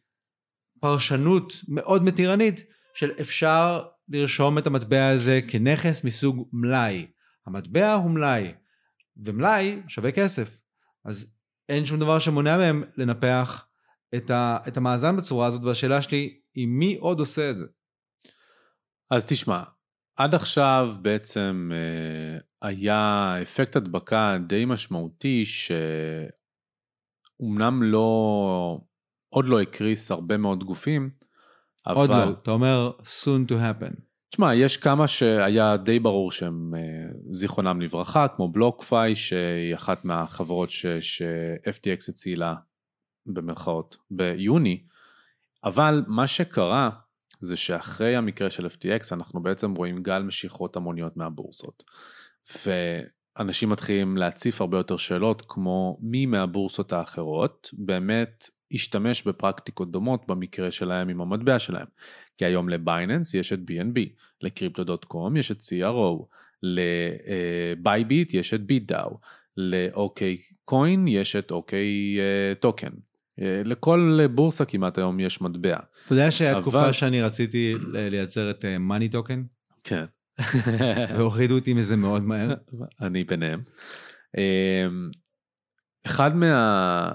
פרשנות מאוד מתירנית של אפשר לרשום את המטבע הזה כנכס מסוג מלאי. המטבע הוא מלאי, ומלאי שווה כסף. אז אין שום דבר שמונע מהם לנפח את, ה, את המאזן בצורה הזאת, והשאלה שלי היא מי עוד עושה את זה? אז תשמע, עד עכשיו בעצם אה, היה אפקט הדבקה די משמעותי שאומנם לא, עוד לא הקריס הרבה מאוד גופים, אבל... עוד לא, אתה אומר soon to happen. תשמע, יש כמה שהיה די ברור שהם אה, זיכרונם לברכה, כמו בלוקפיי, שהיא אחת מהחברות ש-FTX הצילה במרכאות ביוני, אבל מה שקרה זה שאחרי המקרה של FTX אנחנו בעצם רואים גל משיכות המוניות מהבורסות. ואנשים מתחילים להציף הרבה יותר שאלות כמו מי מהבורסות האחרות באמת השתמש בפרקטיקות דומות במקרה שלהם עם המטבע שלהם. כי היום ל Binance יש את BNB, ל Crypto.com יש את CRO, ל Bybit יש את BitDAO, ל OKCoin יש את OK Token. לכל בורסה כמעט היום יש מטבע. אתה יודע שהיה תקופה שאני רציתי לייצר את Money Token? כן. והורידו אותי מזה מאוד מהר. אני ביניהם. אחד מה...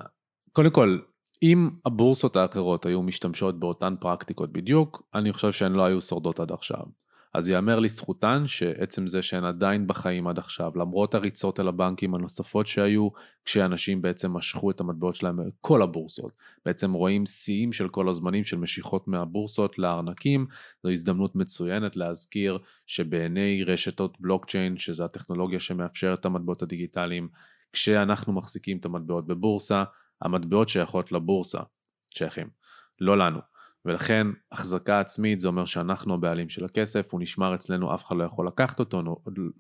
קודם כל, אם הבורסות האחרות היו משתמשות באותן פרקטיקות בדיוק, אני חושב שהן לא היו שורדות עד עכשיו. אז ייאמר לזכותן שעצם זה שהן עדיין בחיים עד עכשיו, למרות הריצות אל הבנקים הנוספות שהיו, כשאנשים בעצם משכו את המטבעות שלהם בכל הבורסות. בעצם רואים שיאים של כל הזמנים של משיכות מהבורסות לארנקים, זו הזדמנות מצוינת להזכיר שבעיני רשתות בלוקצ'יין, שזו הטכנולוגיה שמאפשרת את המטבעות הדיגיטליים, כשאנחנו מחזיקים את המטבעות בבורסה, המטבעות שייכות לבורסה, שייכים, לא לנו. ולכן החזקה עצמית זה אומר שאנחנו הבעלים של הכסף, הוא נשמר אצלנו, אף אחד לא יכול לקחת אותו,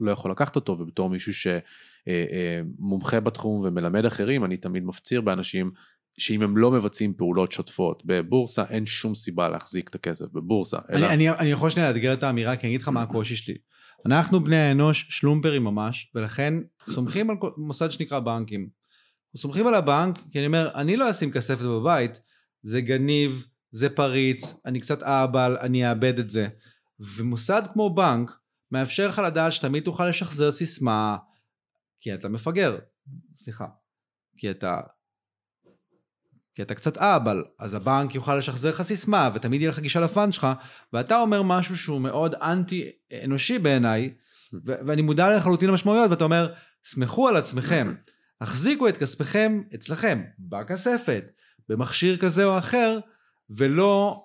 לא יכול לקחת אותו, ובתור מישהו שמומחה אה, אה, בתחום ומלמד אחרים, אני תמיד מפציר באנשים שאם הם לא מבצעים פעולות שוטפות בבורסה, אין שום סיבה להחזיק את הכסף בבורסה. אלא... אני, אני, אני יכול שנייה לאתגר את האמירה, כי אני אגיד לך מה הקושי שלי. אנחנו בני האנוש שלומפרים ממש, ולכן סומכים על מוסד שנקרא בנקים. אנחנו סומכים על הבנק, כי אני אומר, אני לא אשים כספת בבית, זה גניב, זה פריץ, אני קצת אהבל, אני אאבד את זה. ומוסד כמו בנק מאפשר לך לדעת שתמיד תוכל לשחזר סיסמה, כי אתה מפגר, סליחה, כי אתה כי אתה קצת אהבל, אז הבנק יוכל לשחזר לך סיסמה ותמיד יהיה לך גישה לפאנד שלך, ואתה אומר משהו שהוא מאוד אנטי אנושי בעיניי, ואני מודע לחלוטין למשמעויות, ואתה אומר, סמכו על עצמכם, החזיקו את כספכם אצלכם, בכספת, במכשיר כזה או אחר, ולא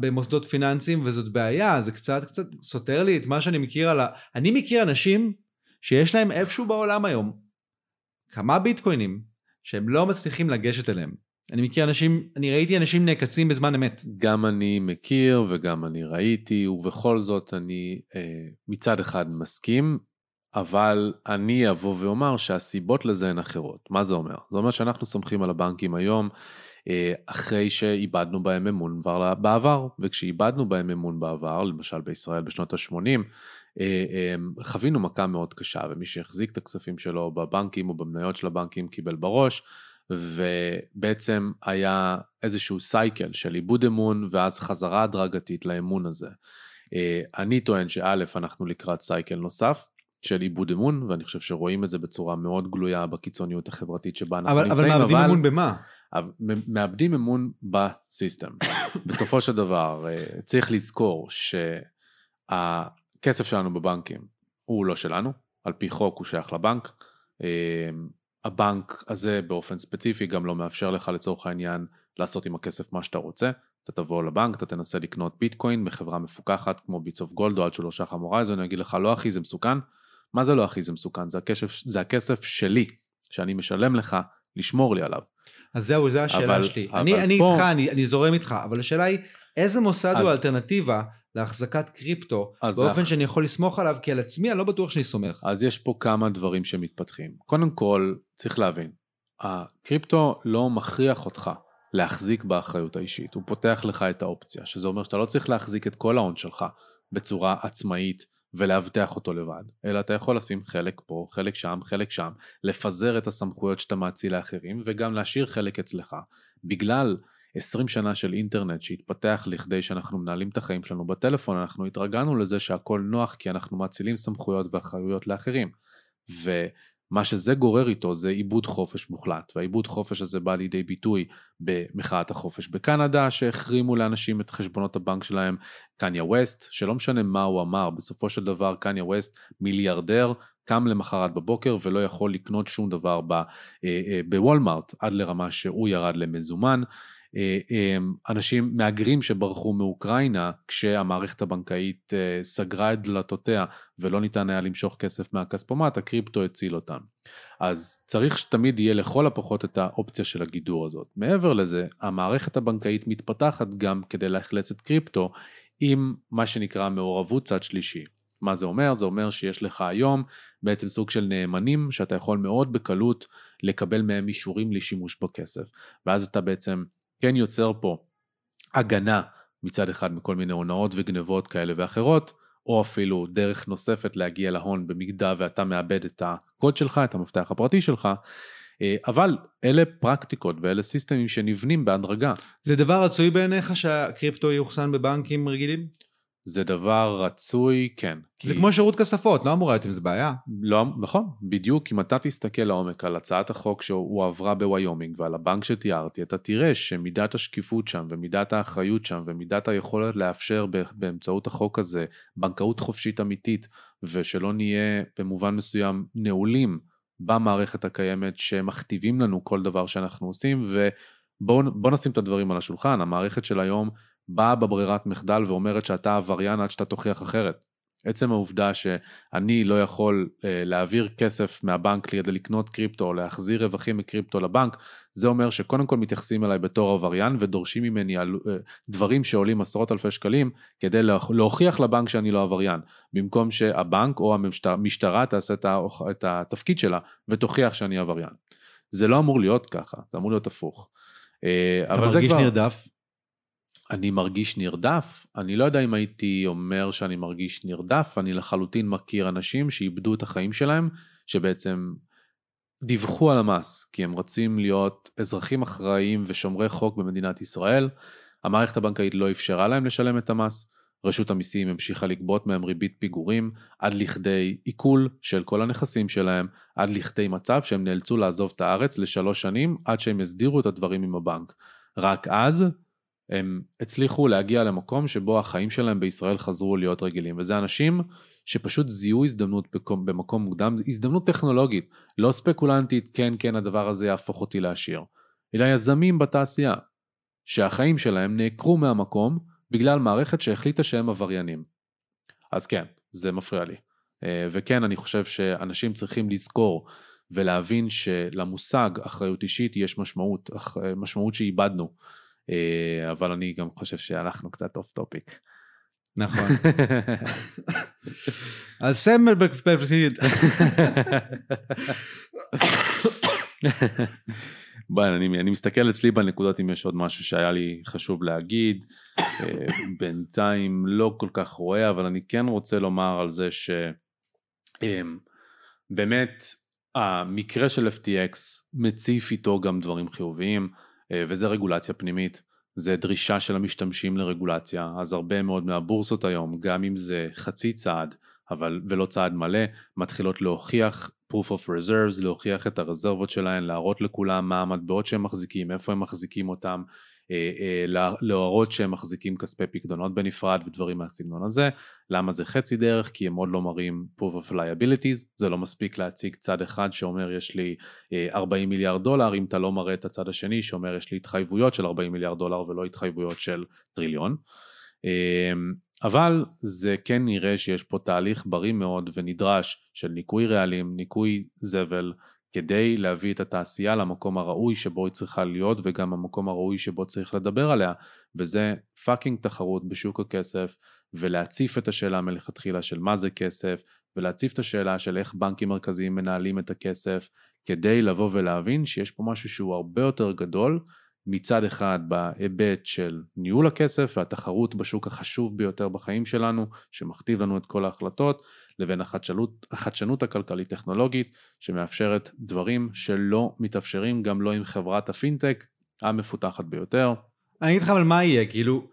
במוסדות פיננסיים, וזאת בעיה, זה קצת קצת סותר לי את מה שאני מכיר על ה... אני מכיר אנשים שיש להם איפשהו בעולם היום כמה ביטקוינים שהם לא מצליחים לגשת אליהם. אני מכיר אנשים, אני ראיתי אנשים נעקצים בזמן אמת. גם אני מכיר וגם אני ראיתי, ובכל זאת אני אה, מצד אחד מסכים, אבל אני אבוא ואומר שהסיבות לזה הן אחרות. מה זה אומר? זה אומר שאנחנו סומכים על הבנקים היום אה, אחרי שאיבדנו בהם אמון בעבר, וכשאיבדנו בהם אמון בעבר, למשל בישראל בשנות ה-80, אה, אה, חווינו מכה מאוד קשה, ומי שהחזיק את הכספים שלו בבנקים או במניות של הבנקים קיבל בראש, ובעצם היה איזשהו סייקל של איבוד אמון ואז חזרה הדרגתית לאמון הזה. אה, אני טוען שא', אנחנו לקראת סייקל נוסף, של איבוד אמון, ואני חושב שרואים את זה בצורה מאוד גלויה בקיצוניות החברתית שבה אנחנו אבל, נמצאים. אבל מאבדים אמון במה? אבל מאבדים אמון בסיסטם. בסופו של דבר, אה, צריך לזכור שהכסף שלנו בבנקים הוא לא שלנו, על פי חוק הוא שייך לבנק. אה, הבנק הזה באופן ספציפי גם לא מאפשר לך לצורך העניין לעשות עם הכסף מה שאתה רוצה. אתה תבוא לבנק, אתה תנסה לקנות ביטקוין בחברה מפוקחת כמו Bits of Gold או עד שלושה חמורייז, ואני אגיד לך לא אחי זה מסוכן. מה זה לא אחי זה מסוכן? זה הכסף, זה הכסף שלי, שאני משלם לך לשמור לי עליו. אז זהו, זו השאלה אבל- שלי. אבל אני, אני פה- איתך, אני, אני זורם איתך, אבל השאלה היא, איזה מוסד אז- הוא האלטרנטיבה להחזקת קריפטו, באופן אח- שאני יכול לסמוך עליו, כי על עצמי אני לא בטוח שאני סומך. אז יש פה כמה דברים שמתפתחים. קודם כל, צריך להבין, הקריפטו לא מכריח אותך להחזיק באחריות האישית, הוא פותח לך את האופציה, שזה אומר שאתה לא צריך להחזיק את כל ההון שלך בצורה עצמאית ולאבטח אותו לבד, אלא אתה יכול לשים חלק פה, חלק שם, חלק שם, לפזר את הסמכויות שאתה מאציל לאחרים וגם להשאיר חלק אצלך. בגלל 20 שנה של אינטרנט שהתפתח לכדי שאנחנו מנהלים את החיים שלנו בטלפון, אנחנו התרגלנו לזה שהכל נוח כי אנחנו מאצילים סמכויות ואחריויות לאחרים. ומה שזה גורר איתו זה עיבוד חופש מוחלט, והעיבוד חופש הזה בא לידי ביטוי במחאת החופש בקנדה, שהחרימו לאנשים את חשבונות הבנק שלהם, קניה ווסט, שלא משנה מה הוא אמר, בסופו של דבר קניה ווסט מיליארדר, קם למחרת בבוקר ולא יכול לקנות שום דבר אה, אה, בוולמארט, עד לרמה שהוא ירד למזומן. אה, אה, אנשים מהגרים שברחו מאוקראינה כשהמערכת הבנקאית אה, סגרה את דלתותיה ולא ניתן היה למשוך כסף מהכספומט, הקריפטו הציל אותם. אז צריך שתמיד יהיה לכל הפחות את האופציה של הגידור הזאת. מעבר לזה, המערכת הבנקאית מתפתחת גם כדי לאכלס את קריפטו עם מה שנקרא מעורבות צד שלישי. מה זה אומר? זה אומר שיש לך היום בעצם סוג של נאמנים שאתה יכול מאוד בקלות לקבל מהם אישורים לשימוש בכסף. ואז אתה בעצם כן יוצר פה הגנה מצד אחד מכל מיני הונאות וגנבות כאלה ואחרות, או אפילו דרך נוספת להגיע להון במידה ואתה מאבד את הקוד שלך, את המפתח הפרטי שלך, אה, אבל אלה פרקטיקות ואלה סיסטמים שנבנים בהדרגה. זה דבר רצוי בעיניך שהקריפטו יאוחסן בבנקים רגילים? זה דבר רצוי, כן. זה כי- כמו שירות כספות, לא אמורה להיות עם זה בעיה. לא, נכון, בדיוק אם אתה תסתכל לעומק על הצעת החוק שהועברה בוויומינג ועל הבנק שתיארתי, אתה תראה שמידת השקיפות שם ומידת האחריות שם ומידת היכולת לאפשר באמצעות החוק הזה בנקאות חופשית אמיתית ושלא נהיה במובן מסוים נעולים במערכת הקיימת שמכתיבים לנו כל דבר שאנחנו עושים ובואו בוא נשים את הדברים על השולחן, המערכת של היום באה בברירת מחדל ואומרת שאתה עבריין עד שאתה תוכיח אחרת. עצם העובדה שאני לא יכול אה, להעביר כסף מהבנק כדי לקנות קריפטו או להחזיר רווחים מקריפטו לבנק, זה אומר שקודם כל מתייחסים אליי בתור עבריין ודורשים ממני אה, דברים שעולים עשרות אלפי שקלים כדי להוכ- להוכיח לבנק שאני לא עבריין, במקום שהבנק או המשטרה תעשה את התפקיד שלה ותוכיח שאני עבריין. זה לא אמור להיות ככה, זה אמור להיות הפוך. אה, אתה מרגיש כבר- נרדף? אני מרגיש נרדף, אני לא יודע אם הייתי אומר שאני מרגיש נרדף, אני לחלוטין מכיר אנשים שאיבדו את החיים שלהם, שבעצם דיווחו על המס, כי הם רוצים להיות אזרחים אחראיים ושומרי חוק במדינת ישראל, המערכת הבנקאית לא אפשרה להם לשלם את המס, רשות המיסים המשיכה לגבות מהם ריבית פיגורים עד לכדי עיכול של כל הנכסים שלהם, עד לכדי מצב שהם נאלצו לעזוב את הארץ לשלוש שנים עד שהם הסדירו את הדברים עם הבנק. רק אז הם הצליחו להגיע למקום שבו החיים שלהם בישראל חזרו להיות רגילים, וזה אנשים שפשוט זיהו הזדמנות במקום, במקום מוקדם, הזדמנות טכנולוגית, לא ספקולנטית, כן כן הדבר הזה יהפוך אותי לעשיר, אלא יזמים בתעשייה, שהחיים שלהם נעקרו מהמקום בגלל מערכת שהחליטה שהם עבריינים. אז כן, זה מפריע לי. אה, וכן, אני חושב שאנשים צריכים לזכור ולהבין שלמושג אחריות אישית יש משמעות, משמעות שאיבדנו. אה, אבל אני גם חושב שהלכנו קצת off topic. נכון. אז סם בנקמן פריד. בואי, אני, אני מסתכל אצלי בנקודות אם יש עוד משהו שהיה לי חשוב להגיד. אה, בינתיים לא כל כך רואה, אבל אני כן רוצה לומר על זה שבאמת המקרה של FTX מציף איתו גם דברים חיוביים, וזה רגולציה פנימית. זה דרישה של המשתמשים לרגולציה, אז הרבה מאוד מהבורסות היום, גם אם זה חצי צעד, אבל ולא צעד מלא, מתחילות להוכיח proof of reserves, להוכיח את הרזרבות שלהן, להראות לכולם מה המטבעות שהם מחזיקים, איפה הם מחזיקים אותם, אה, אה, להראות שהם מחזיקים כספי פקדונות בנפרד ודברים מהסגנון הזה. למה זה חצי דרך? כי הם עוד לא מראים proof of liabilities, זה לא מספיק להציג צד אחד שאומר יש לי 40 אה, מיליארד דולר, אם אתה לא מראה את הצד השני שאומר יש לי התחייבויות של 40 מיליארד דולר ולא התחייבויות של טריליון. אבל זה כן נראה שיש פה תהליך בריא מאוד ונדרש של ניקוי רעלים, ניקוי זבל, כדי להביא את התעשייה למקום הראוי שבו היא צריכה להיות וגם המקום הראוי שבו צריך לדבר עליה. וזה fucking תחרות בשוק הכסף ולהציף את השאלה מלכתחילה של מה זה כסף ולהציף את השאלה של איך בנקים מרכזיים מנהלים את הכסף כדי לבוא ולהבין שיש פה משהו שהוא הרבה יותר גדול מצד אחד בהיבט של ניהול הכסף והתחרות בשוק החשוב ביותר בחיים שלנו שמכתיב לנו את כל ההחלטות לבין החדשנות, החדשנות הכלכלית טכנולוגית שמאפשרת דברים שלא מתאפשרים גם לא עם חברת הפינטק המפותחת ביותר. אני אגיד לך אבל מה יהיה, כאילו,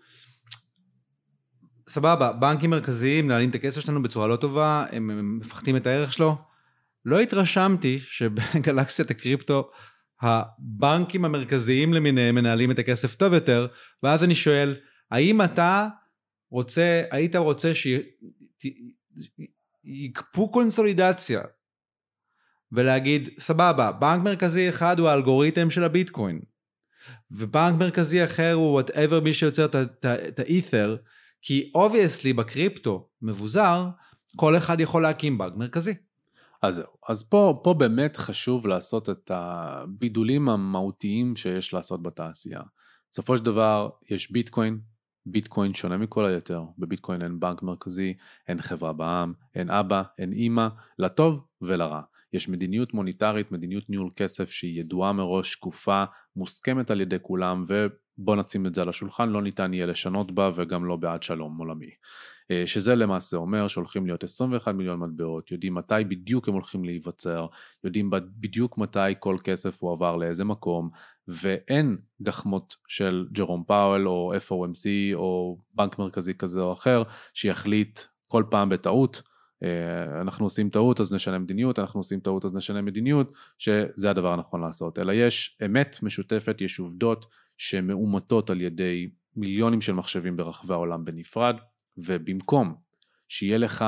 סבבה, בנקים מרכזיים מנהלים את הכסף שלנו בצורה לא טובה, הם, הם מפחדים את הערך שלו. לא התרשמתי שבגלקסיית הקריפטו הבנקים המרכזיים למיניהם מנהלים את הכסף טוב יותר, ואז אני שואל, האם אתה רוצה, היית רוצה שיקפו קונסולידציה ולהגיד, סבבה, בנק מרכזי אחד הוא האלגוריתם של הביטקוין, ובנק מרכזי אחר הוא whatever מי שיוצר את האית'ר, כי obviously בקריפטו מבוזר, כל אחד יכול להקים בנק מרכזי. אז זהו, אז פה, פה באמת חשוב לעשות את הבידולים המהותיים שיש לעשות בתעשייה. בסופו של דבר יש ביטקוין, ביטקוין שונה מכל היתר, בביטקוין אין בנק מרכזי, אין חברה בעם, אין אבא, אין אימא, לטוב ולרע. יש מדיניות מוניטרית, מדיניות ניהול כסף שהיא ידועה מראש, שקופה, מוסכמת על ידי כולם, ובוא נשים את זה על השולחן, לא ניתן יהיה לשנות בה וגם לא בעד שלום עולמי. אה, שזה למעשה אומר שהולכים להיות 21 מיליון מטבעות, יודעים מתי בדיוק הם הולכים להיווצר, יודעים בדיוק מתי כל כסף הוא עבר לאיזה מקום, ואין גחמות של ג'רום פאוול או FOMC או בנק מרכזי כזה או אחר שיחליט כל פעם בטעות אה, אנחנו עושים טעות אז נשנה מדיניות, אנחנו עושים טעות אז נשנה מדיניות, שזה הדבר הנכון לעשות, אלא יש אמת משותפת, יש עובדות שמאומתות על ידי מיליונים של מחשבים ברחבי העולם בנפרד, ובמקום שיהיה לך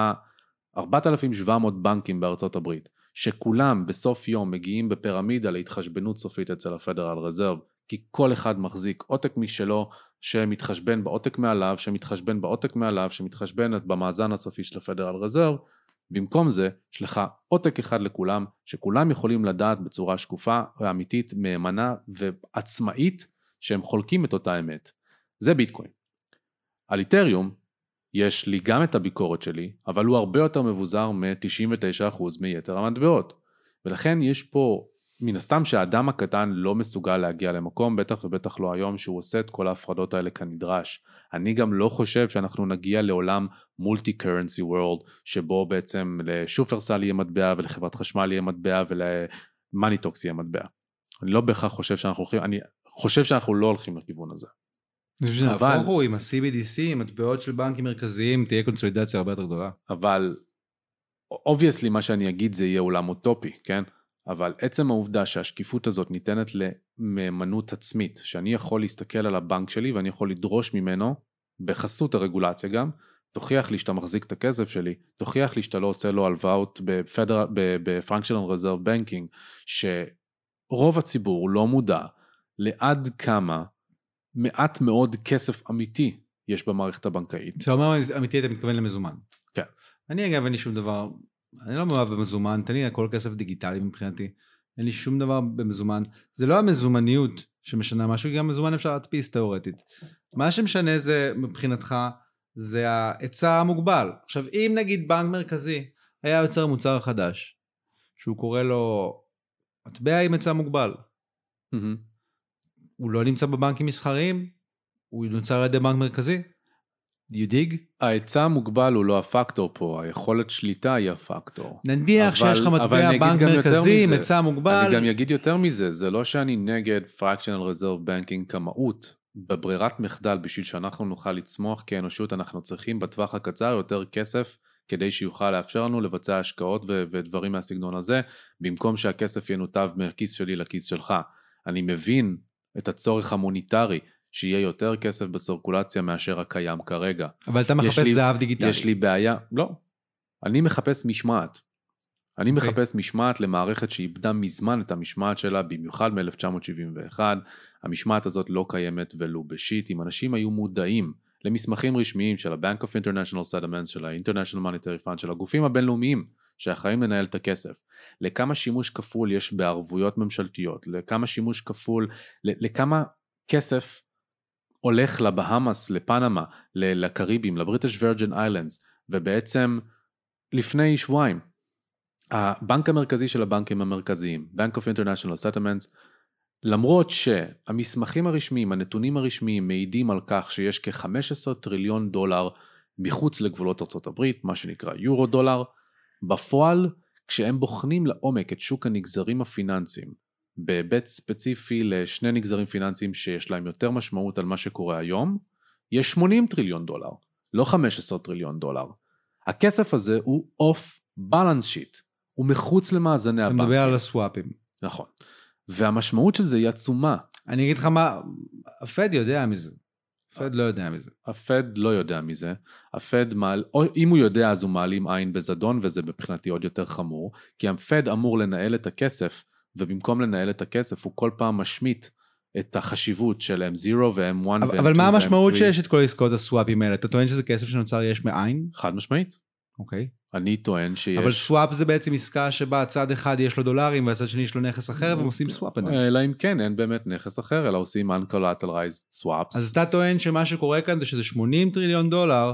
4,700 בנקים בארצות הברית, שכולם בסוף יום מגיעים בפירמידה להתחשבנות סופית אצל הפדרל רזרב, כי כל אחד מחזיק עותק משלו שמתחשבן בעותק מעליו, שמתחשבן בעותק מעליו, שמתחשבן במאזן הסופי של הפדרל רזרב, במקום זה יש לך עותק אחד לכולם, שכולם יכולים לדעת בצורה שקופה ואמיתית, מהימנה ועצמאית, שהם חולקים את אותה אמת. זה ביטקוין. על איתריום יש לי גם את הביקורת שלי, אבל הוא הרבה יותר מבוזר מ-99% מיתר המטבעות. ולכן יש פה, מן הסתם שהאדם הקטן לא מסוגל להגיע למקום, בטח ובטח לא היום שהוא עושה את כל ההפרדות האלה כנדרש. אני גם לא חושב שאנחנו נגיע לעולם multi currency world, שבו בעצם לשופרסל יהיה מטבע ולחברת חשמל יהיה מטבע ול Moneytalks יהיה מטבע. אני לא בהכרח חושב שאנחנו הולכים, אני חושב שאנחנו לא הולכים לכיוון הזה. אבל הוא עם ה-CBDC, עם מטבעות של בנקים מרכזיים, תהיה קונסולידציה הרבה יותר גדולה. אבל obviously מה שאני אגיד זה יהיה עולם אוטופי, כן? אבל עצם העובדה שהשקיפות הזאת ניתנת למהימנות עצמית, שאני יכול להסתכל על הבנק שלי ואני יכול לדרוש ממנו, בחסות הרגולציה גם, תוכיח לי שאתה מחזיק את הכסף שלי, תוכיח לי שאתה לא עושה לו הלוואות ב-functional reserve banking, שרוב הציבור לא מודע לעד כמה מעט מאוד כסף אמיתי יש במערכת הבנקאית. כשאתה אומר אמיתי אתה מתכוון למזומן. כן. אני אגב אין לי שום דבר, אני לא מאוהב במזומן, תן לי הכל כסף דיגיטלי מבחינתי. אין לי שום דבר במזומן. זה לא המזומניות שמשנה משהו, גם מזומן אפשר להדפיס תאורטית. מה שמשנה זה מבחינתך, זה ההיצע המוגבל. עכשיו אם נגיד בנק מרכזי היה יוצר מוצר חדש, שהוא קורא לו מטבע עם היצע מוגבל. Mm-hmm. הוא לא נמצא בבנקים מסחריים, הוא נוצר על ידי בנק מרכזי. you dig? ההיצע המוגבל הוא לא הפקטור פה, היכולת שליטה היא הפקטור. נניח אבל- שיש לך מטבע בנק מרכזי עם. היצע מוגבל. אני גם אגיד יותר מזה, זה לא שאני נגד fractional reserve banking כמהות. בברירת מחדל, בשביל שאנחנו נוכל לצמוח כאנושות, אנחנו צריכים בטווח הקצר יותר כסף כדי שיוכל לאפשר לנו לבצע השקעות ו- ודברים מהסגנון הזה, במקום שהכסף ינותב מהכיס שלי לכיס שלך. אני מבין את הצורך המוניטרי, שיהיה יותר כסף בסרקולציה מאשר הקיים כרגע. אבל אתה מחפש לי- זהב דיגיטלי. יש לי בעיה, לא. אני מחפש משמעת. אני אוקיי. מחפש משמעת למערכת שאיבדה מזמן את המשמעת שלה, במיוחד מ-1971. המשמעת הזאת לא קיימת ולו בשיט. אם אנשים היו מודעים למסמכים רשמיים של ה-Bank of International Settlements, של ה-International Monetary Fund, של הגופים הבינלאומיים שאחראים לנהל את הכסף, לכמה שימוש כפול יש בערבויות ממשלתיות, לכמה שימוש כפול, לכמה כסף הולך לבהאמאס, לפנמה, לקריבים, לבריטיש וירג'ן איילנדס, ובעצם לפני שבועיים, הבנק המרכזי של הבנקים המרכזיים, Bank of International Settlements, למרות שהמסמכים הרשמיים, הנתונים הרשמיים מעידים על כך שיש כ-15 טריליון דולר מחוץ לגבולות הברית, מה שנקרא יורו דולר, בפועל, כשהם בוחנים לעומק את שוק הנגזרים הפיננסיים, בהיבט ספציפי לשני נגזרים פיננסיים שיש להם יותר משמעות על מה שקורה היום, יש 80 טריליון דולר, לא 15 טריליון דולר. הכסף הזה הוא off balance sheet, הוא מחוץ למאזני אתה הבנקים. מדבר על הסוואפים. נכון. והמשמעות של זה היא עצומה. אני אגיד לך מה, הפד יודע מזה. הפד לא יודע מזה. הפד לא יודע מזה, הפד מעל, או אם הוא יודע אז הוא מעלים עין בזדון וזה מבחינתי עוד יותר חמור, כי הפד אמור לנהל את הכסף, ובמקום לנהל את הכסף הוא כל פעם משמיט את החשיבות של M0 ו-M1 ו-M2 אבל אבל מה המשמעות ו-M3. שיש את כל עסקאות הסוואפים האלה? אתה טוען שזה כסף שנוצר יש מאין? חד משמעית. אוקיי. אני טוען שיש... אבל סוואפ זה בעצם עסקה שבה צד אחד יש לו דולרים והצד שני יש לו נכס אחר והם עושים סוואפ ביניהם. אלא אם כן אין באמת נכס אחר, אלא עושים uncollateralized swaps. אז אתה טוען שמה שקורה כאן זה שזה 80 טריליון דולר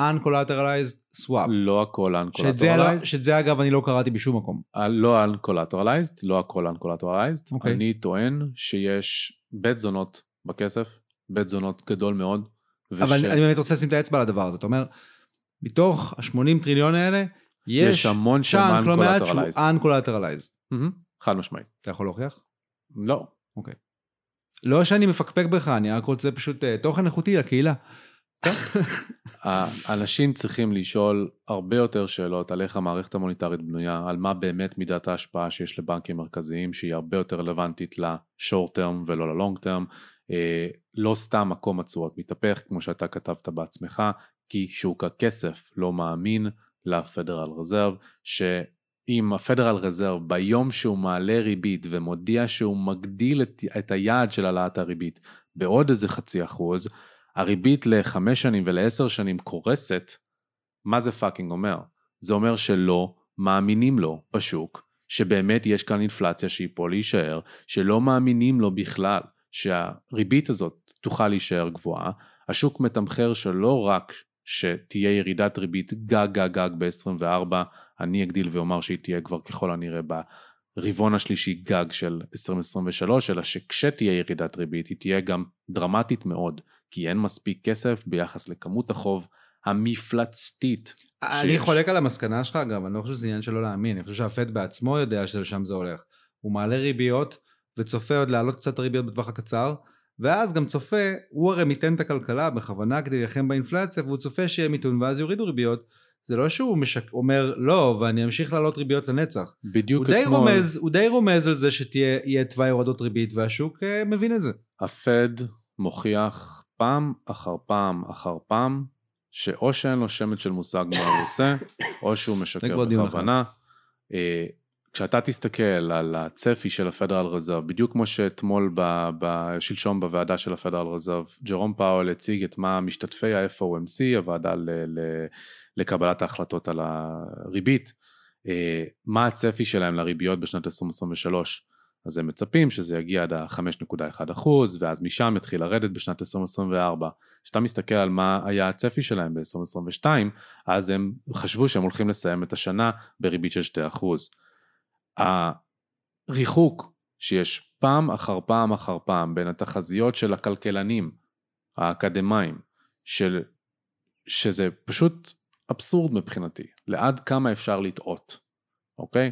uncollateralized swap. לא הכל לא- uncollateralized. שאת זה אגב אני לא קראתי בשום מקום. ה- לא uncollateralized, לא הכל uncollateralized. אוקיי. אני טוען שיש בית זונות בכסף, בית זונות גדול מאוד. וש... אבל אני באמת רוצה לשים את האצבע על הדבר הזה. אתה אומר, מתוך ה-80 טריליון האלה, יש יש המון שם לא מעט שהוא uncollateralized. חד משמעית. אתה יכול להוכיח? לא. לא שאני מפקפק בך, אני רק רוצה פשוט אה, תוכן איכותי לקהילה. האנשים צריכים לשאול הרבה יותר שאלות על איך המערכת המוניטרית בנויה, על מה באמת מידת ההשפעה שיש לבנקים מרכזיים, שהיא הרבה יותר רלוונטית ל-short term ולא ל-long term. אה, לא סתם עקום התשואות מתהפך, כמו שאתה כתבת בעצמך, כי שוק הכסף לא מאמין לפדרל רזרב, שאם הפדרל רזרב ביום שהוא מעלה ריבית ומודיע שהוא מגדיל את, את היעד של העלאת הריבית בעוד איזה חצי אחוז, הריבית לחמש שנים ולעשר שנים קורסת, מה זה fucking אומר? זה אומר שלא מאמינים לו בשוק, שבאמת יש כאן אינפלציה שהיא פה להישאר, שלא מאמינים לו בכלל שהריבית הזאת תוכל להישאר גבוהה, השוק מתמחר שלא רק שתהיה ירידת ריבית גג גג גג ב-24, אני אגדיל ואומר שהיא תהיה כבר ככל הנראה ברבעון השלישי גג של 2023, אלא שכשתהיה ירידת ריבית היא תהיה גם דרמטית מאוד, כי אין מספיק כסף ביחס לכמות החוב המפלצתית. אני שיש. חולק על המסקנה שלך אגב, אני לא חושב שזה עניין שלא להאמין, אני חושב שהפד בעצמו יודע שלשם זה הולך. הוא מעלה ריביות וצופה עוד להעלות קצת את הריביות בטווח הקצר, ואז גם צופה, הוא הרי מיתן את הכלכלה בכוונה כדי להילחם באינפלציה, והוא צופה שיהיה מיתון ואז יורידו ריביות. זה לא שהוא משק... אומר לא ואני אמשיך להעלות ריביות לנצח. בדיוק הוא די, אתמול רומז, הוא די רומז על זה שתהיה תוואי הורדות ריבית והשוק אה, מבין את זה. הפד מוכיח פעם אחר פעם אחר פעם שאו שאין לו שמץ של מושג מה הוא עושה, או שהוא משקר בכוונה. כשאתה תסתכל על הצפי של הפדרל רזרב, בדיוק כמו שאתמול, ב- ב- שלשום בוועדה של הפדרל רזרב, ג'רום פאוול הציג את מה משתתפי ה-FOMC, הוועדה ל- ל- לקבלת ההחלטות על הריבית, אה, מה הצפי שלהם לריביות בשנת 2023. אז הם מצפים שזה יגיע עד ה-5.1 אחוז, ואז משם יתחיל לרדת בשנת 2024. כשאתה מסתכל על מה היה הצפי שלהם ב-2022, אז הם חשבו שהם הולכים לסיים את השנה בריבית של 2 אחוז. הריחוק שיש פעם אחר פעם אחר פעם בין התחזיות של הכלכלנים האקדמאים של שזה פשוט אבסורד מבחינתי, לעד כמה אפשר לטעות, אוקיי?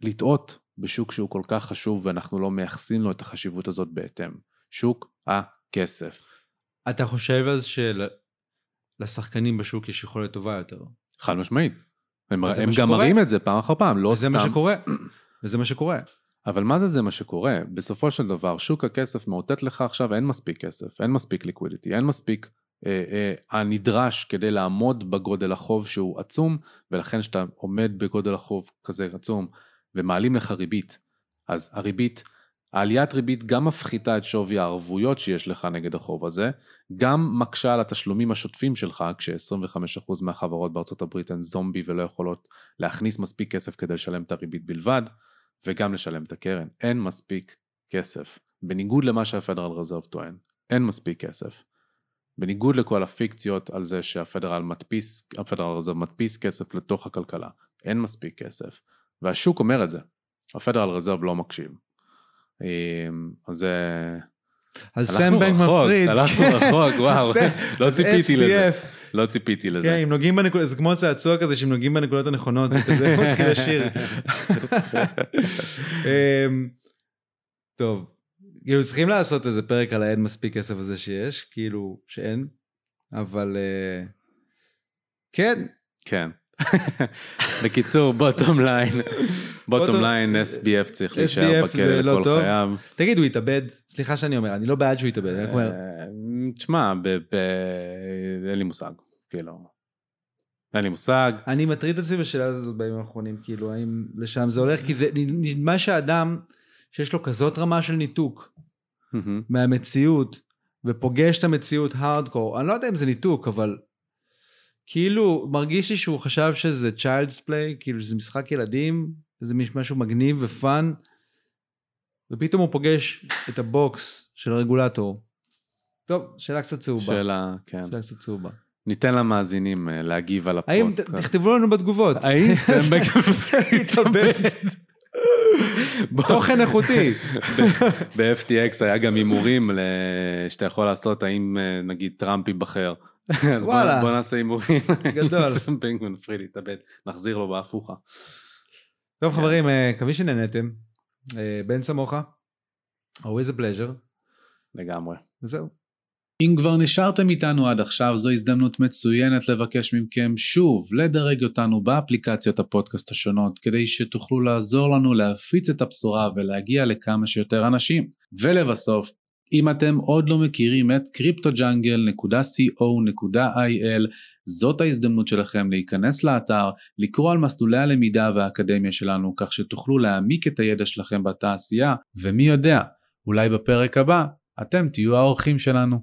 ולטעות בשוק שהוא כל כך חשוב ואנחנו לא מייחסים לו את החשיבות הזאת בהתאם. שוק הכסף. אתה חושב אז שלשחקנים בשוק יש יכולת טובה יותר? חד משמעית. הם, וזה הם גם. מראים את זה פעם אחר פעם, לא וזה סתם. מה שקורה. וזה מה שקורה. אבל מה זה זה מה שקורה? בסופו של דבר, שוק הכסף מאותת לך עכשיו אין מספיק כסף, אין מספיק ליקווידיטי, אין מספיק אה, אה, הנדרש כדי לעמוד בגודל החוב שהוא עצום, ולכן כשאתה עומד בגודל החוב כזה עצום ומעלים לך ריבית, אז הריבית, העליית ריבית גם מפחיתה את שווי הערבויות שיש לך נגד החוב הזה, גם מקשה על התשלומים השוטפים שלך, כש-25% מהחברות בארצות הברית הן זומבי ולא יכולות להכניס מספיק כסף כדי לשלם את הריבית בלבד, וגם לשלם את הקרן. אין מספיק כסף. בניגוד למה שהפדרל רזרב טוען, אין מספיק כסף. בניגוד לכל הפיקציות על זה שהפדרל מדפיס, הפדרל רזרב מדפיס כסף לתוך הכלכלה, אין מספיק כסף. והשוק אומר את זה. הפדרל רזרב לא מקשיב. אז זה... אז הלכנו סם בנק מפריד. הלכנו כן. רחוק, וואו, לא אז ציפיתי לזה. לא ציפיתי לזה. כן, אם נוגעים בנקודות, זה כמו צעצוע כזה שאם נוגעים בנקודות הנכונות, זה כזה מתחיל לשיר. אמ, טוב, כאילו צריכים לעשות איזה פרק על האין מספיק כסף הזה שיש, כאילו שאין, אבל אה, כן, כן. בקיצור, bottom line, bottom line, SBF צריך להישאר בכלא לא לכל. חייו. תגיד הוא התאבד, סליחה שאני אומר, אני לא בעד שהוא יתאבד, אני רק אומר, אה, תשמע, אין לי מושג, כאילו. אין לי מושג. אני מטריד את עצמי בשאלה הזאת בימים האחרונים, כאילו האם לשם זה הולך, כי זה נדמה שהאדם שיש לו כזאת רמה של ניתוק. מהמציאות ופוגש את המציאות הארדקור, אני לא יודע אם זה ניתוק, אבל כאילו מרגיש לי שהוא חשב שזה child's play, כאילו שזה משחק ילדים, זה משהו מגניב ופאן, ופתאום הוא פוגש את הבוקס של הרגולטור. טוב, שאלה קצת צהובה. שאלה, כן. שאלה קצת צהובה. ניתן למאזינים אה, להגיב על האם, הפודקאסט. תכתבו לנו בתגובות. האם סמבק התאבד. תוכן איכותי. ב-FTX היה גם הימורים שאתה יכול לעשות האם אה, נגיד טראמפ ייבחר. אז בוא- וואלה. בוא נעשה הימורים. גדול. סם בנקמן פריד יתאבד, נחזיר לו בהפוכה. טוב חברים, אה, מקווים שנהנתם. אה, בן סמוכה, always a pleasure, לגמרי. וזהו. אם כבר נשארתם איתנו עד עכשיו, זו הזדמנות מצוינת לבקש מכם שוב לדרג אותנו באפליקציות הפודקאסט השונות, כדי שתוכלו לעזור לנו להפיץ את הבשורה ולהגיע לכמה שיותר אנשים. ולבסוף, אם אתם עוד לא מכירים את cryptojungle.co.il, זאת ההזדמנות שלכם להיכנס לאתר, לקרוא על מסלולי הלמידה והאקדמיה שלנו, כך שתוכלו להעמיק את הידע שלכם בתעשייה, ומי יודע, אולי בפרק הבא אתם תהיו האורחים שלנו.